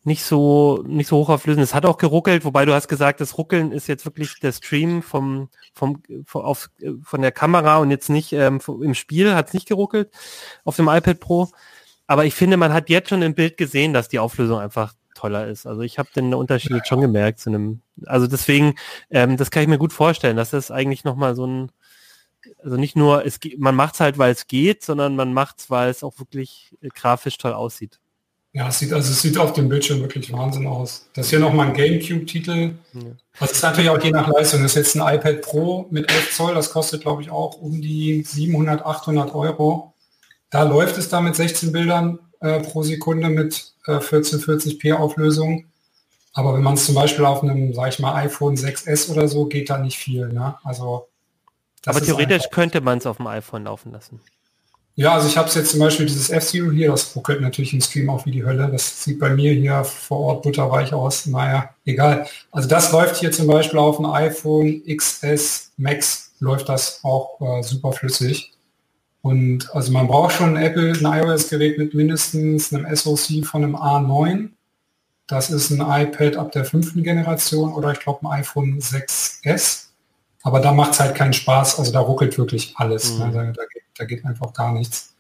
nicht so nicht so hochauflösend. Es hat auch geruckelt, wobei du hast gesagt, das Ruckeln ist jetzt wirklich der Stream vom vom, vom auf, von der Kamera und jetzt nicht ähm, im Spiel hat es nicht geruckelt auf dem iPad Pro. Aber ich finde, man hat jetzt schon im Bild gesehen, dass die Auflösung einfach toller ist. Also ich habe den Unterschied schon gemerkt zu einem. Also deswegen, ähm, das kann ich mir gut vorstellen, dass das eigentlich noch mal so ein also nicht nur, es, man macht es halt, weil es geht, sondern man macht es, weil es auch wirklich äh, grafisch toll aussieht. Ja, es sieht, also es sieht auf dem Bildschirm wirklich Wahnsinn aus. Das ist hier nochmal ein Gamecube-Titel. Ja. Das ist natürlich auch je nach Leistung. Das ist jetzt ein iPad Pro mit 11 Zoll. Das kostet, glaube ich, auch um die 700, 800 Euro. Da läuft es da mit 16 Bildern äh, pro Sekunde mit äh, 1440p Auflösung. Aber wenn man es zum Beispiel auf einem, sage ich mal, iPhone 6S oder so, geht da nicht viel. Ne? Also aber theoretisch könnte man es auf dem iPhone laufen lassen. Ja, also ich habe es jetzt zum Beispiel dieses F-Zero hier, das ruckelt natürlich im Stream auch wie die Hölle. Das sieht bei mir hier vor Ort butterweich aus. Naja, egal. Also das läuft hier zum Beispiel auf dem iPhone XS Max, läuft das auch äh, super flüssig. Und also man braucht schon ein Apple, ein iOS-Gerät mit mindestens einem SoC von einem A9. Das ist ein iPad ab der fünften Generation oder ich glaube ein iPhone 6S. Aber da macht es halt keinen Spaß. Also da ruckelt wirklich alles. Ne? Mhm. Ne? Da, da, geht, da, geht, einfach gar nichts.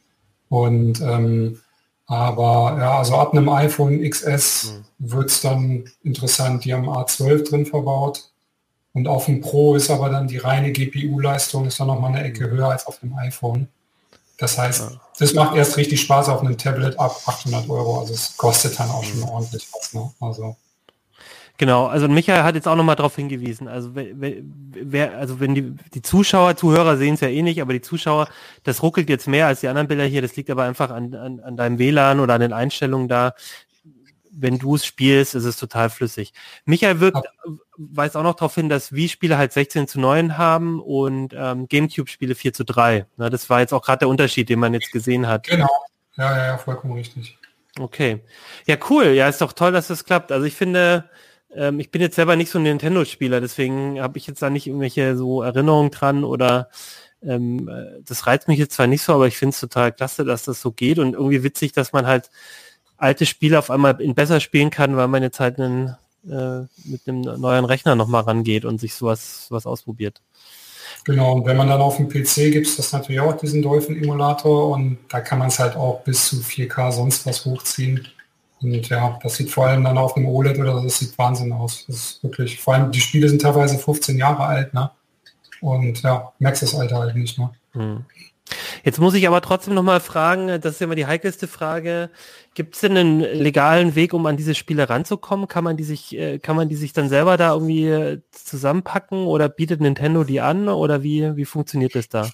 Und ähm, aber ja, also ab einem iPhone XS mhm. wird es dann interessant. Die haben A12 drin verbaut. Und auf dem Pro ist aber dann die reine GPU-Leistung ist dann noch mal eine Ecke mhm. höher als auf dem iPhone. Das heißt, ja. das macht erst richtig Spaß auf einem Tablet ab 800 Euro. Also es kostet dann auch schon mhm. ordentlich was. Ne? Also Genau, also Michael hat jetzt auch nochmal darauf hingewiesen. Also wer, also wenn die, die Zuschauer, Zuhörer sehen es ja eh nicht, aber die Zuschauer, das ruckelt jetzt mehr als die anderen Bilder hier. Das liegt aber einfach an, an, an deinem WLAN oder an den Einstellungen da. Wenn du es spielst, ist es total flüssig. Michael wirkt, weist auch noch darauf hin, dass Wii-Spiele halt 16 zu 9 haben und ähm, Gamecube-Spiele 4 zu 3. Na, das war jetzt auch gerade der Unterschied, den man jetzt gesehen hat. Genau, ja, ja, ja, vollkommen richtig. Okay. Ja, cool. Ja, ist doch toll, dass das klappt. Also ich finde, ähm, ich bin jetzt selber nicht so ein Nintendo-Spieler, deswegen habe ich jetzt da nicht irgendwelche so Erinnerungen dran oder ähm, äh, das reizt mich jetzt zwar nicht so, aber ich finde es total klasse, dass das so geht und irgendwie witzig, dass man halt alte Spiele auf einmal in besser spielen kann, weil man jetzt halt einen, äh, mit einem neuen Rechner nochmal rangeht und sich sowas, sowas ausprobiert. Genau, und wenn man dann auf dem PC gibt es das natürlich auch, diesen Dolphin-Emulator und da kann man es halt auch bis zu 4K sonst was hochziehen. Und ja, das sieht vor allem dann auf dem OLED oder das sieht Wahnsinn aus. Das ist wirklich, vor allem die Spiele sind teilweise 15 Jahre alt, ne? Und ja, Max ist Alter halt nicht, ne? Hm. Jetzt muss ich aber trotzdem noch mal fragen, das ist immer die heikelste Frage, gibt es denn einen legalen Weg, um an diese Spiele ranzukommen? Kann man die sich, äh, kann man die sich dann selber da irgendwie äh, zusammenpacken oder bietet Nintendo die an oder wie, wie funktioniert das da?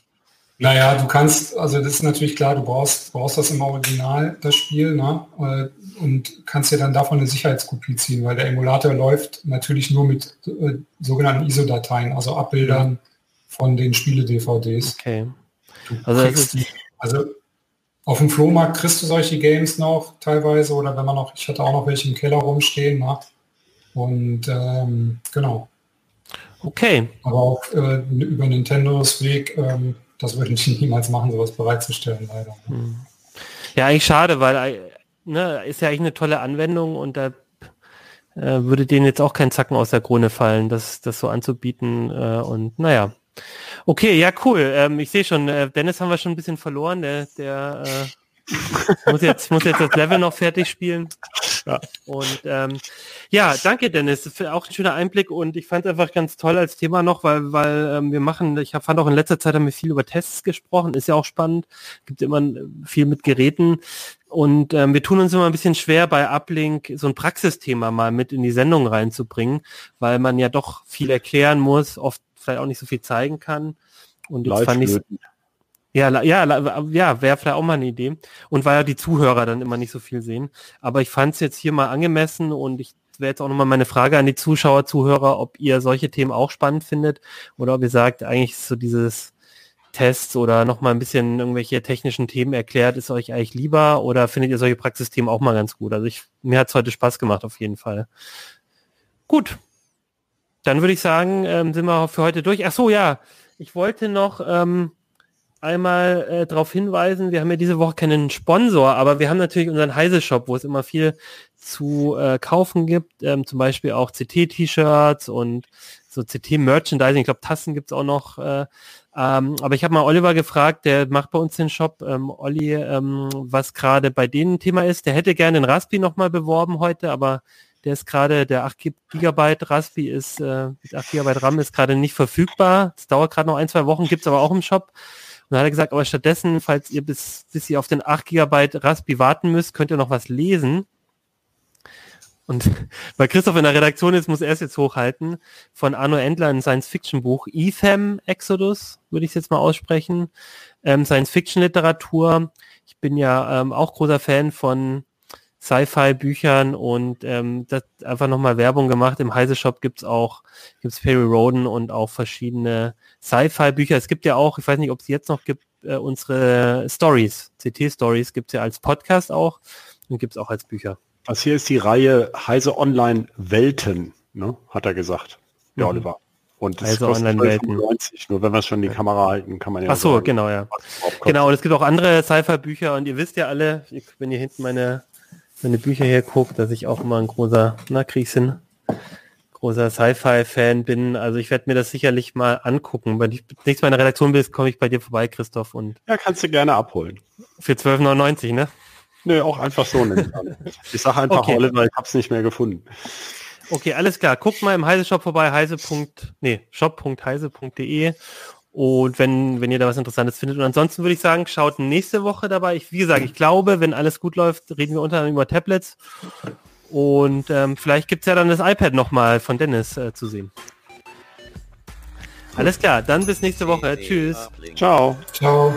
Naja, du kannst, also das ist natürlich klar, du brauchst, brauchst das im Original, das Spiel, ne? Äh, und kannst dir dann davon eine Sicherheitskopie ziehen, weil der Emulator läuft natürlich nur mit äh, sogenannten ISO-Dateien, also Abbildern von den Spiele-DVDs. Okay. also, die, also auf dem Flohmarkt kriegst du solche Games noch teilweise oder wenn man noch, ich hatte auch noch welche im Keller rumstehen, ne? Und ähm, genau. Okay. Aber auch äh, über Nintendos Weg ähm, das würde ich niemals machen, sowas bereitzustellen, leider. Hm. Ja, eigentlich schade, weil äh, ne, ist ja eigentlich eine tolle Anwendung und da äh, würde denen jetzt auch kein Zacken aus der Krone fallen, das, das so anzubieten. Äh, und naja. Okay, ja, cool. Ähm, ich sehe schon, Dennis haben wir schon ein bisschen verloren. Der, der muss, jetzt, muss jetzt das Level noch fertig spielen. Ja. Und ähm, ja, danke Dennis, für auch ein schöner Einblick und ich fand es einfach ganz toll als Thema noch, weil, weil ähm, wir machen, ich hab, fand auch in letzter Zeit haben wir viel über Tests gesprochen, ist ja auch spannend, gibt immer viel mit Geräten. Und ähm, wir tun uns immer ein bisschen schwer bei Uplink so ein Praxisthema mal mit in die Sendung reinzubringen, weil man ja doch viel erklären muss, oft vielleicht auch nicht so viel zeigen kann. Und jetzt fand ich ja, ja, ja, wäre vielleicht auch mal eine Idee. Und weil ja die Zuhörer dann immer nicht so viel sehen. Aber ich fand es jetzt hier mal angemessen und ich wäre jetzt auch nochmal meine Frage an die Zuschauer, Zuhörer, ob ihr solche Themen auch spannend findet oder ob ihr sagt, eigentlich so dieses Tests oder nochmal ein bisschen irgendwelche technischen Themen erklärt, ist euch eigentlich lieber oder findet ihr solche Praxisthemen auch mal ganz gut? Also ich, mir hat es heute Spaß gemacht auf jeden Fall. Gut. Dann würde ich sagen, ähm, sind wir für heute durch. Ach so, ja. Ich wollte noch, ähm, einmal äh, darauf hinweisen, wir haben ja diese Woche keinen Sponsor, aber wir haben natürlich unseren Heise-Shop, wo es immer viel zu äh, kaufen gibt, ähm, zum Beispiel auch CT-T-Shirts und so CT-Merchandising, ich glaube Tassen gibt es auch noch. Äh, ähm, aber ich habe mal Oliver gefragt, der macht bei uns den Shop, ähm, Olli, ähm, was gerade bei denen Thema ist. Der hätte gerne den Raspi nochmal beworben heute, aber der ist gerade, der 8 GB Raspi ist, äh, mit 8 GB RAM ist gerade nicht verfügbar. Es dauert gerade noch ein, zwei Wochen, gibt's aber auch im Shop. Und dann hat er gesagt, aber stattdessen, falls ihr bis, bis ihr auf den 8 GB Raspi warten müsst, könnt ihr noch was lesen. Und weil Christoph in der Redaktion ist, muss er es jetzt hochhalten. Von Arno Endler ein Science-Fiction-Buch. Ethem Exodus, würde ich jetzt mal aussprechen. Ähm, Science-Fiction-Literatur. Ich bin ja ähm, auch großer Fan von Sci-Fi-Büchern und ähm, das einfach nochmal Werbung gemacht. Im Heise Shop gibt's auch, gibt's Perry Roden und auch verschiedene Sci-Fi-Bücher. Es gibt ja auch, ich weiß nicht, ob es jetzt noch gibt, äh, unsere Stories, CT-Stories gibt's ja als Podcast auch und gibt's auch als Bücher. Das hier ist die Reihe Heise Online Welten, ne? hat er gesagt, der mhm. Oliver. Und das also kostet 90, nur wenn wir schon die Kamera halten, kann man ja. Ach so, sagen, genau, ja. Genau, und es gibt auch andere Sci-Fi-Bücher und ihr wisst ja alle, wenn ihr hinten meine meine Bücher hier gucke, dass ich auch immer ein großer, na, krieg's hin, großer Sci-Fi-Fan bin. Also ich werde mir das sicherlich mal angucken. Wenn ich nächstes Mal in der Redaktion bist, komme ich bei dir vorbei, Christoph. Und ja, kannst du gerne abholen. Für 12,99, ne? Nö, auch einfach so. ich sage einfach okay. Oliver, ich hab's nicht mehr gefunden. Okay, alles klar. Guckt mal im Heise-Shop vorbei, heise. Nee, shop.heise.de und wenn, wenn ihr da was Interessantes findet. Und ansonsten würde ich sagen, schaut nächste Woche dabei. Ich, wie gesagt, ich glaube, wenn alles gut läuft, reden wir unter anderem über Tablets. Und ähm, vielleicht gibt es ja dann das iPad nochmal von Dennis äh, zu sehen. Alles klar, dann bis nächste Woche. Tschüss. Ciao. Ciao.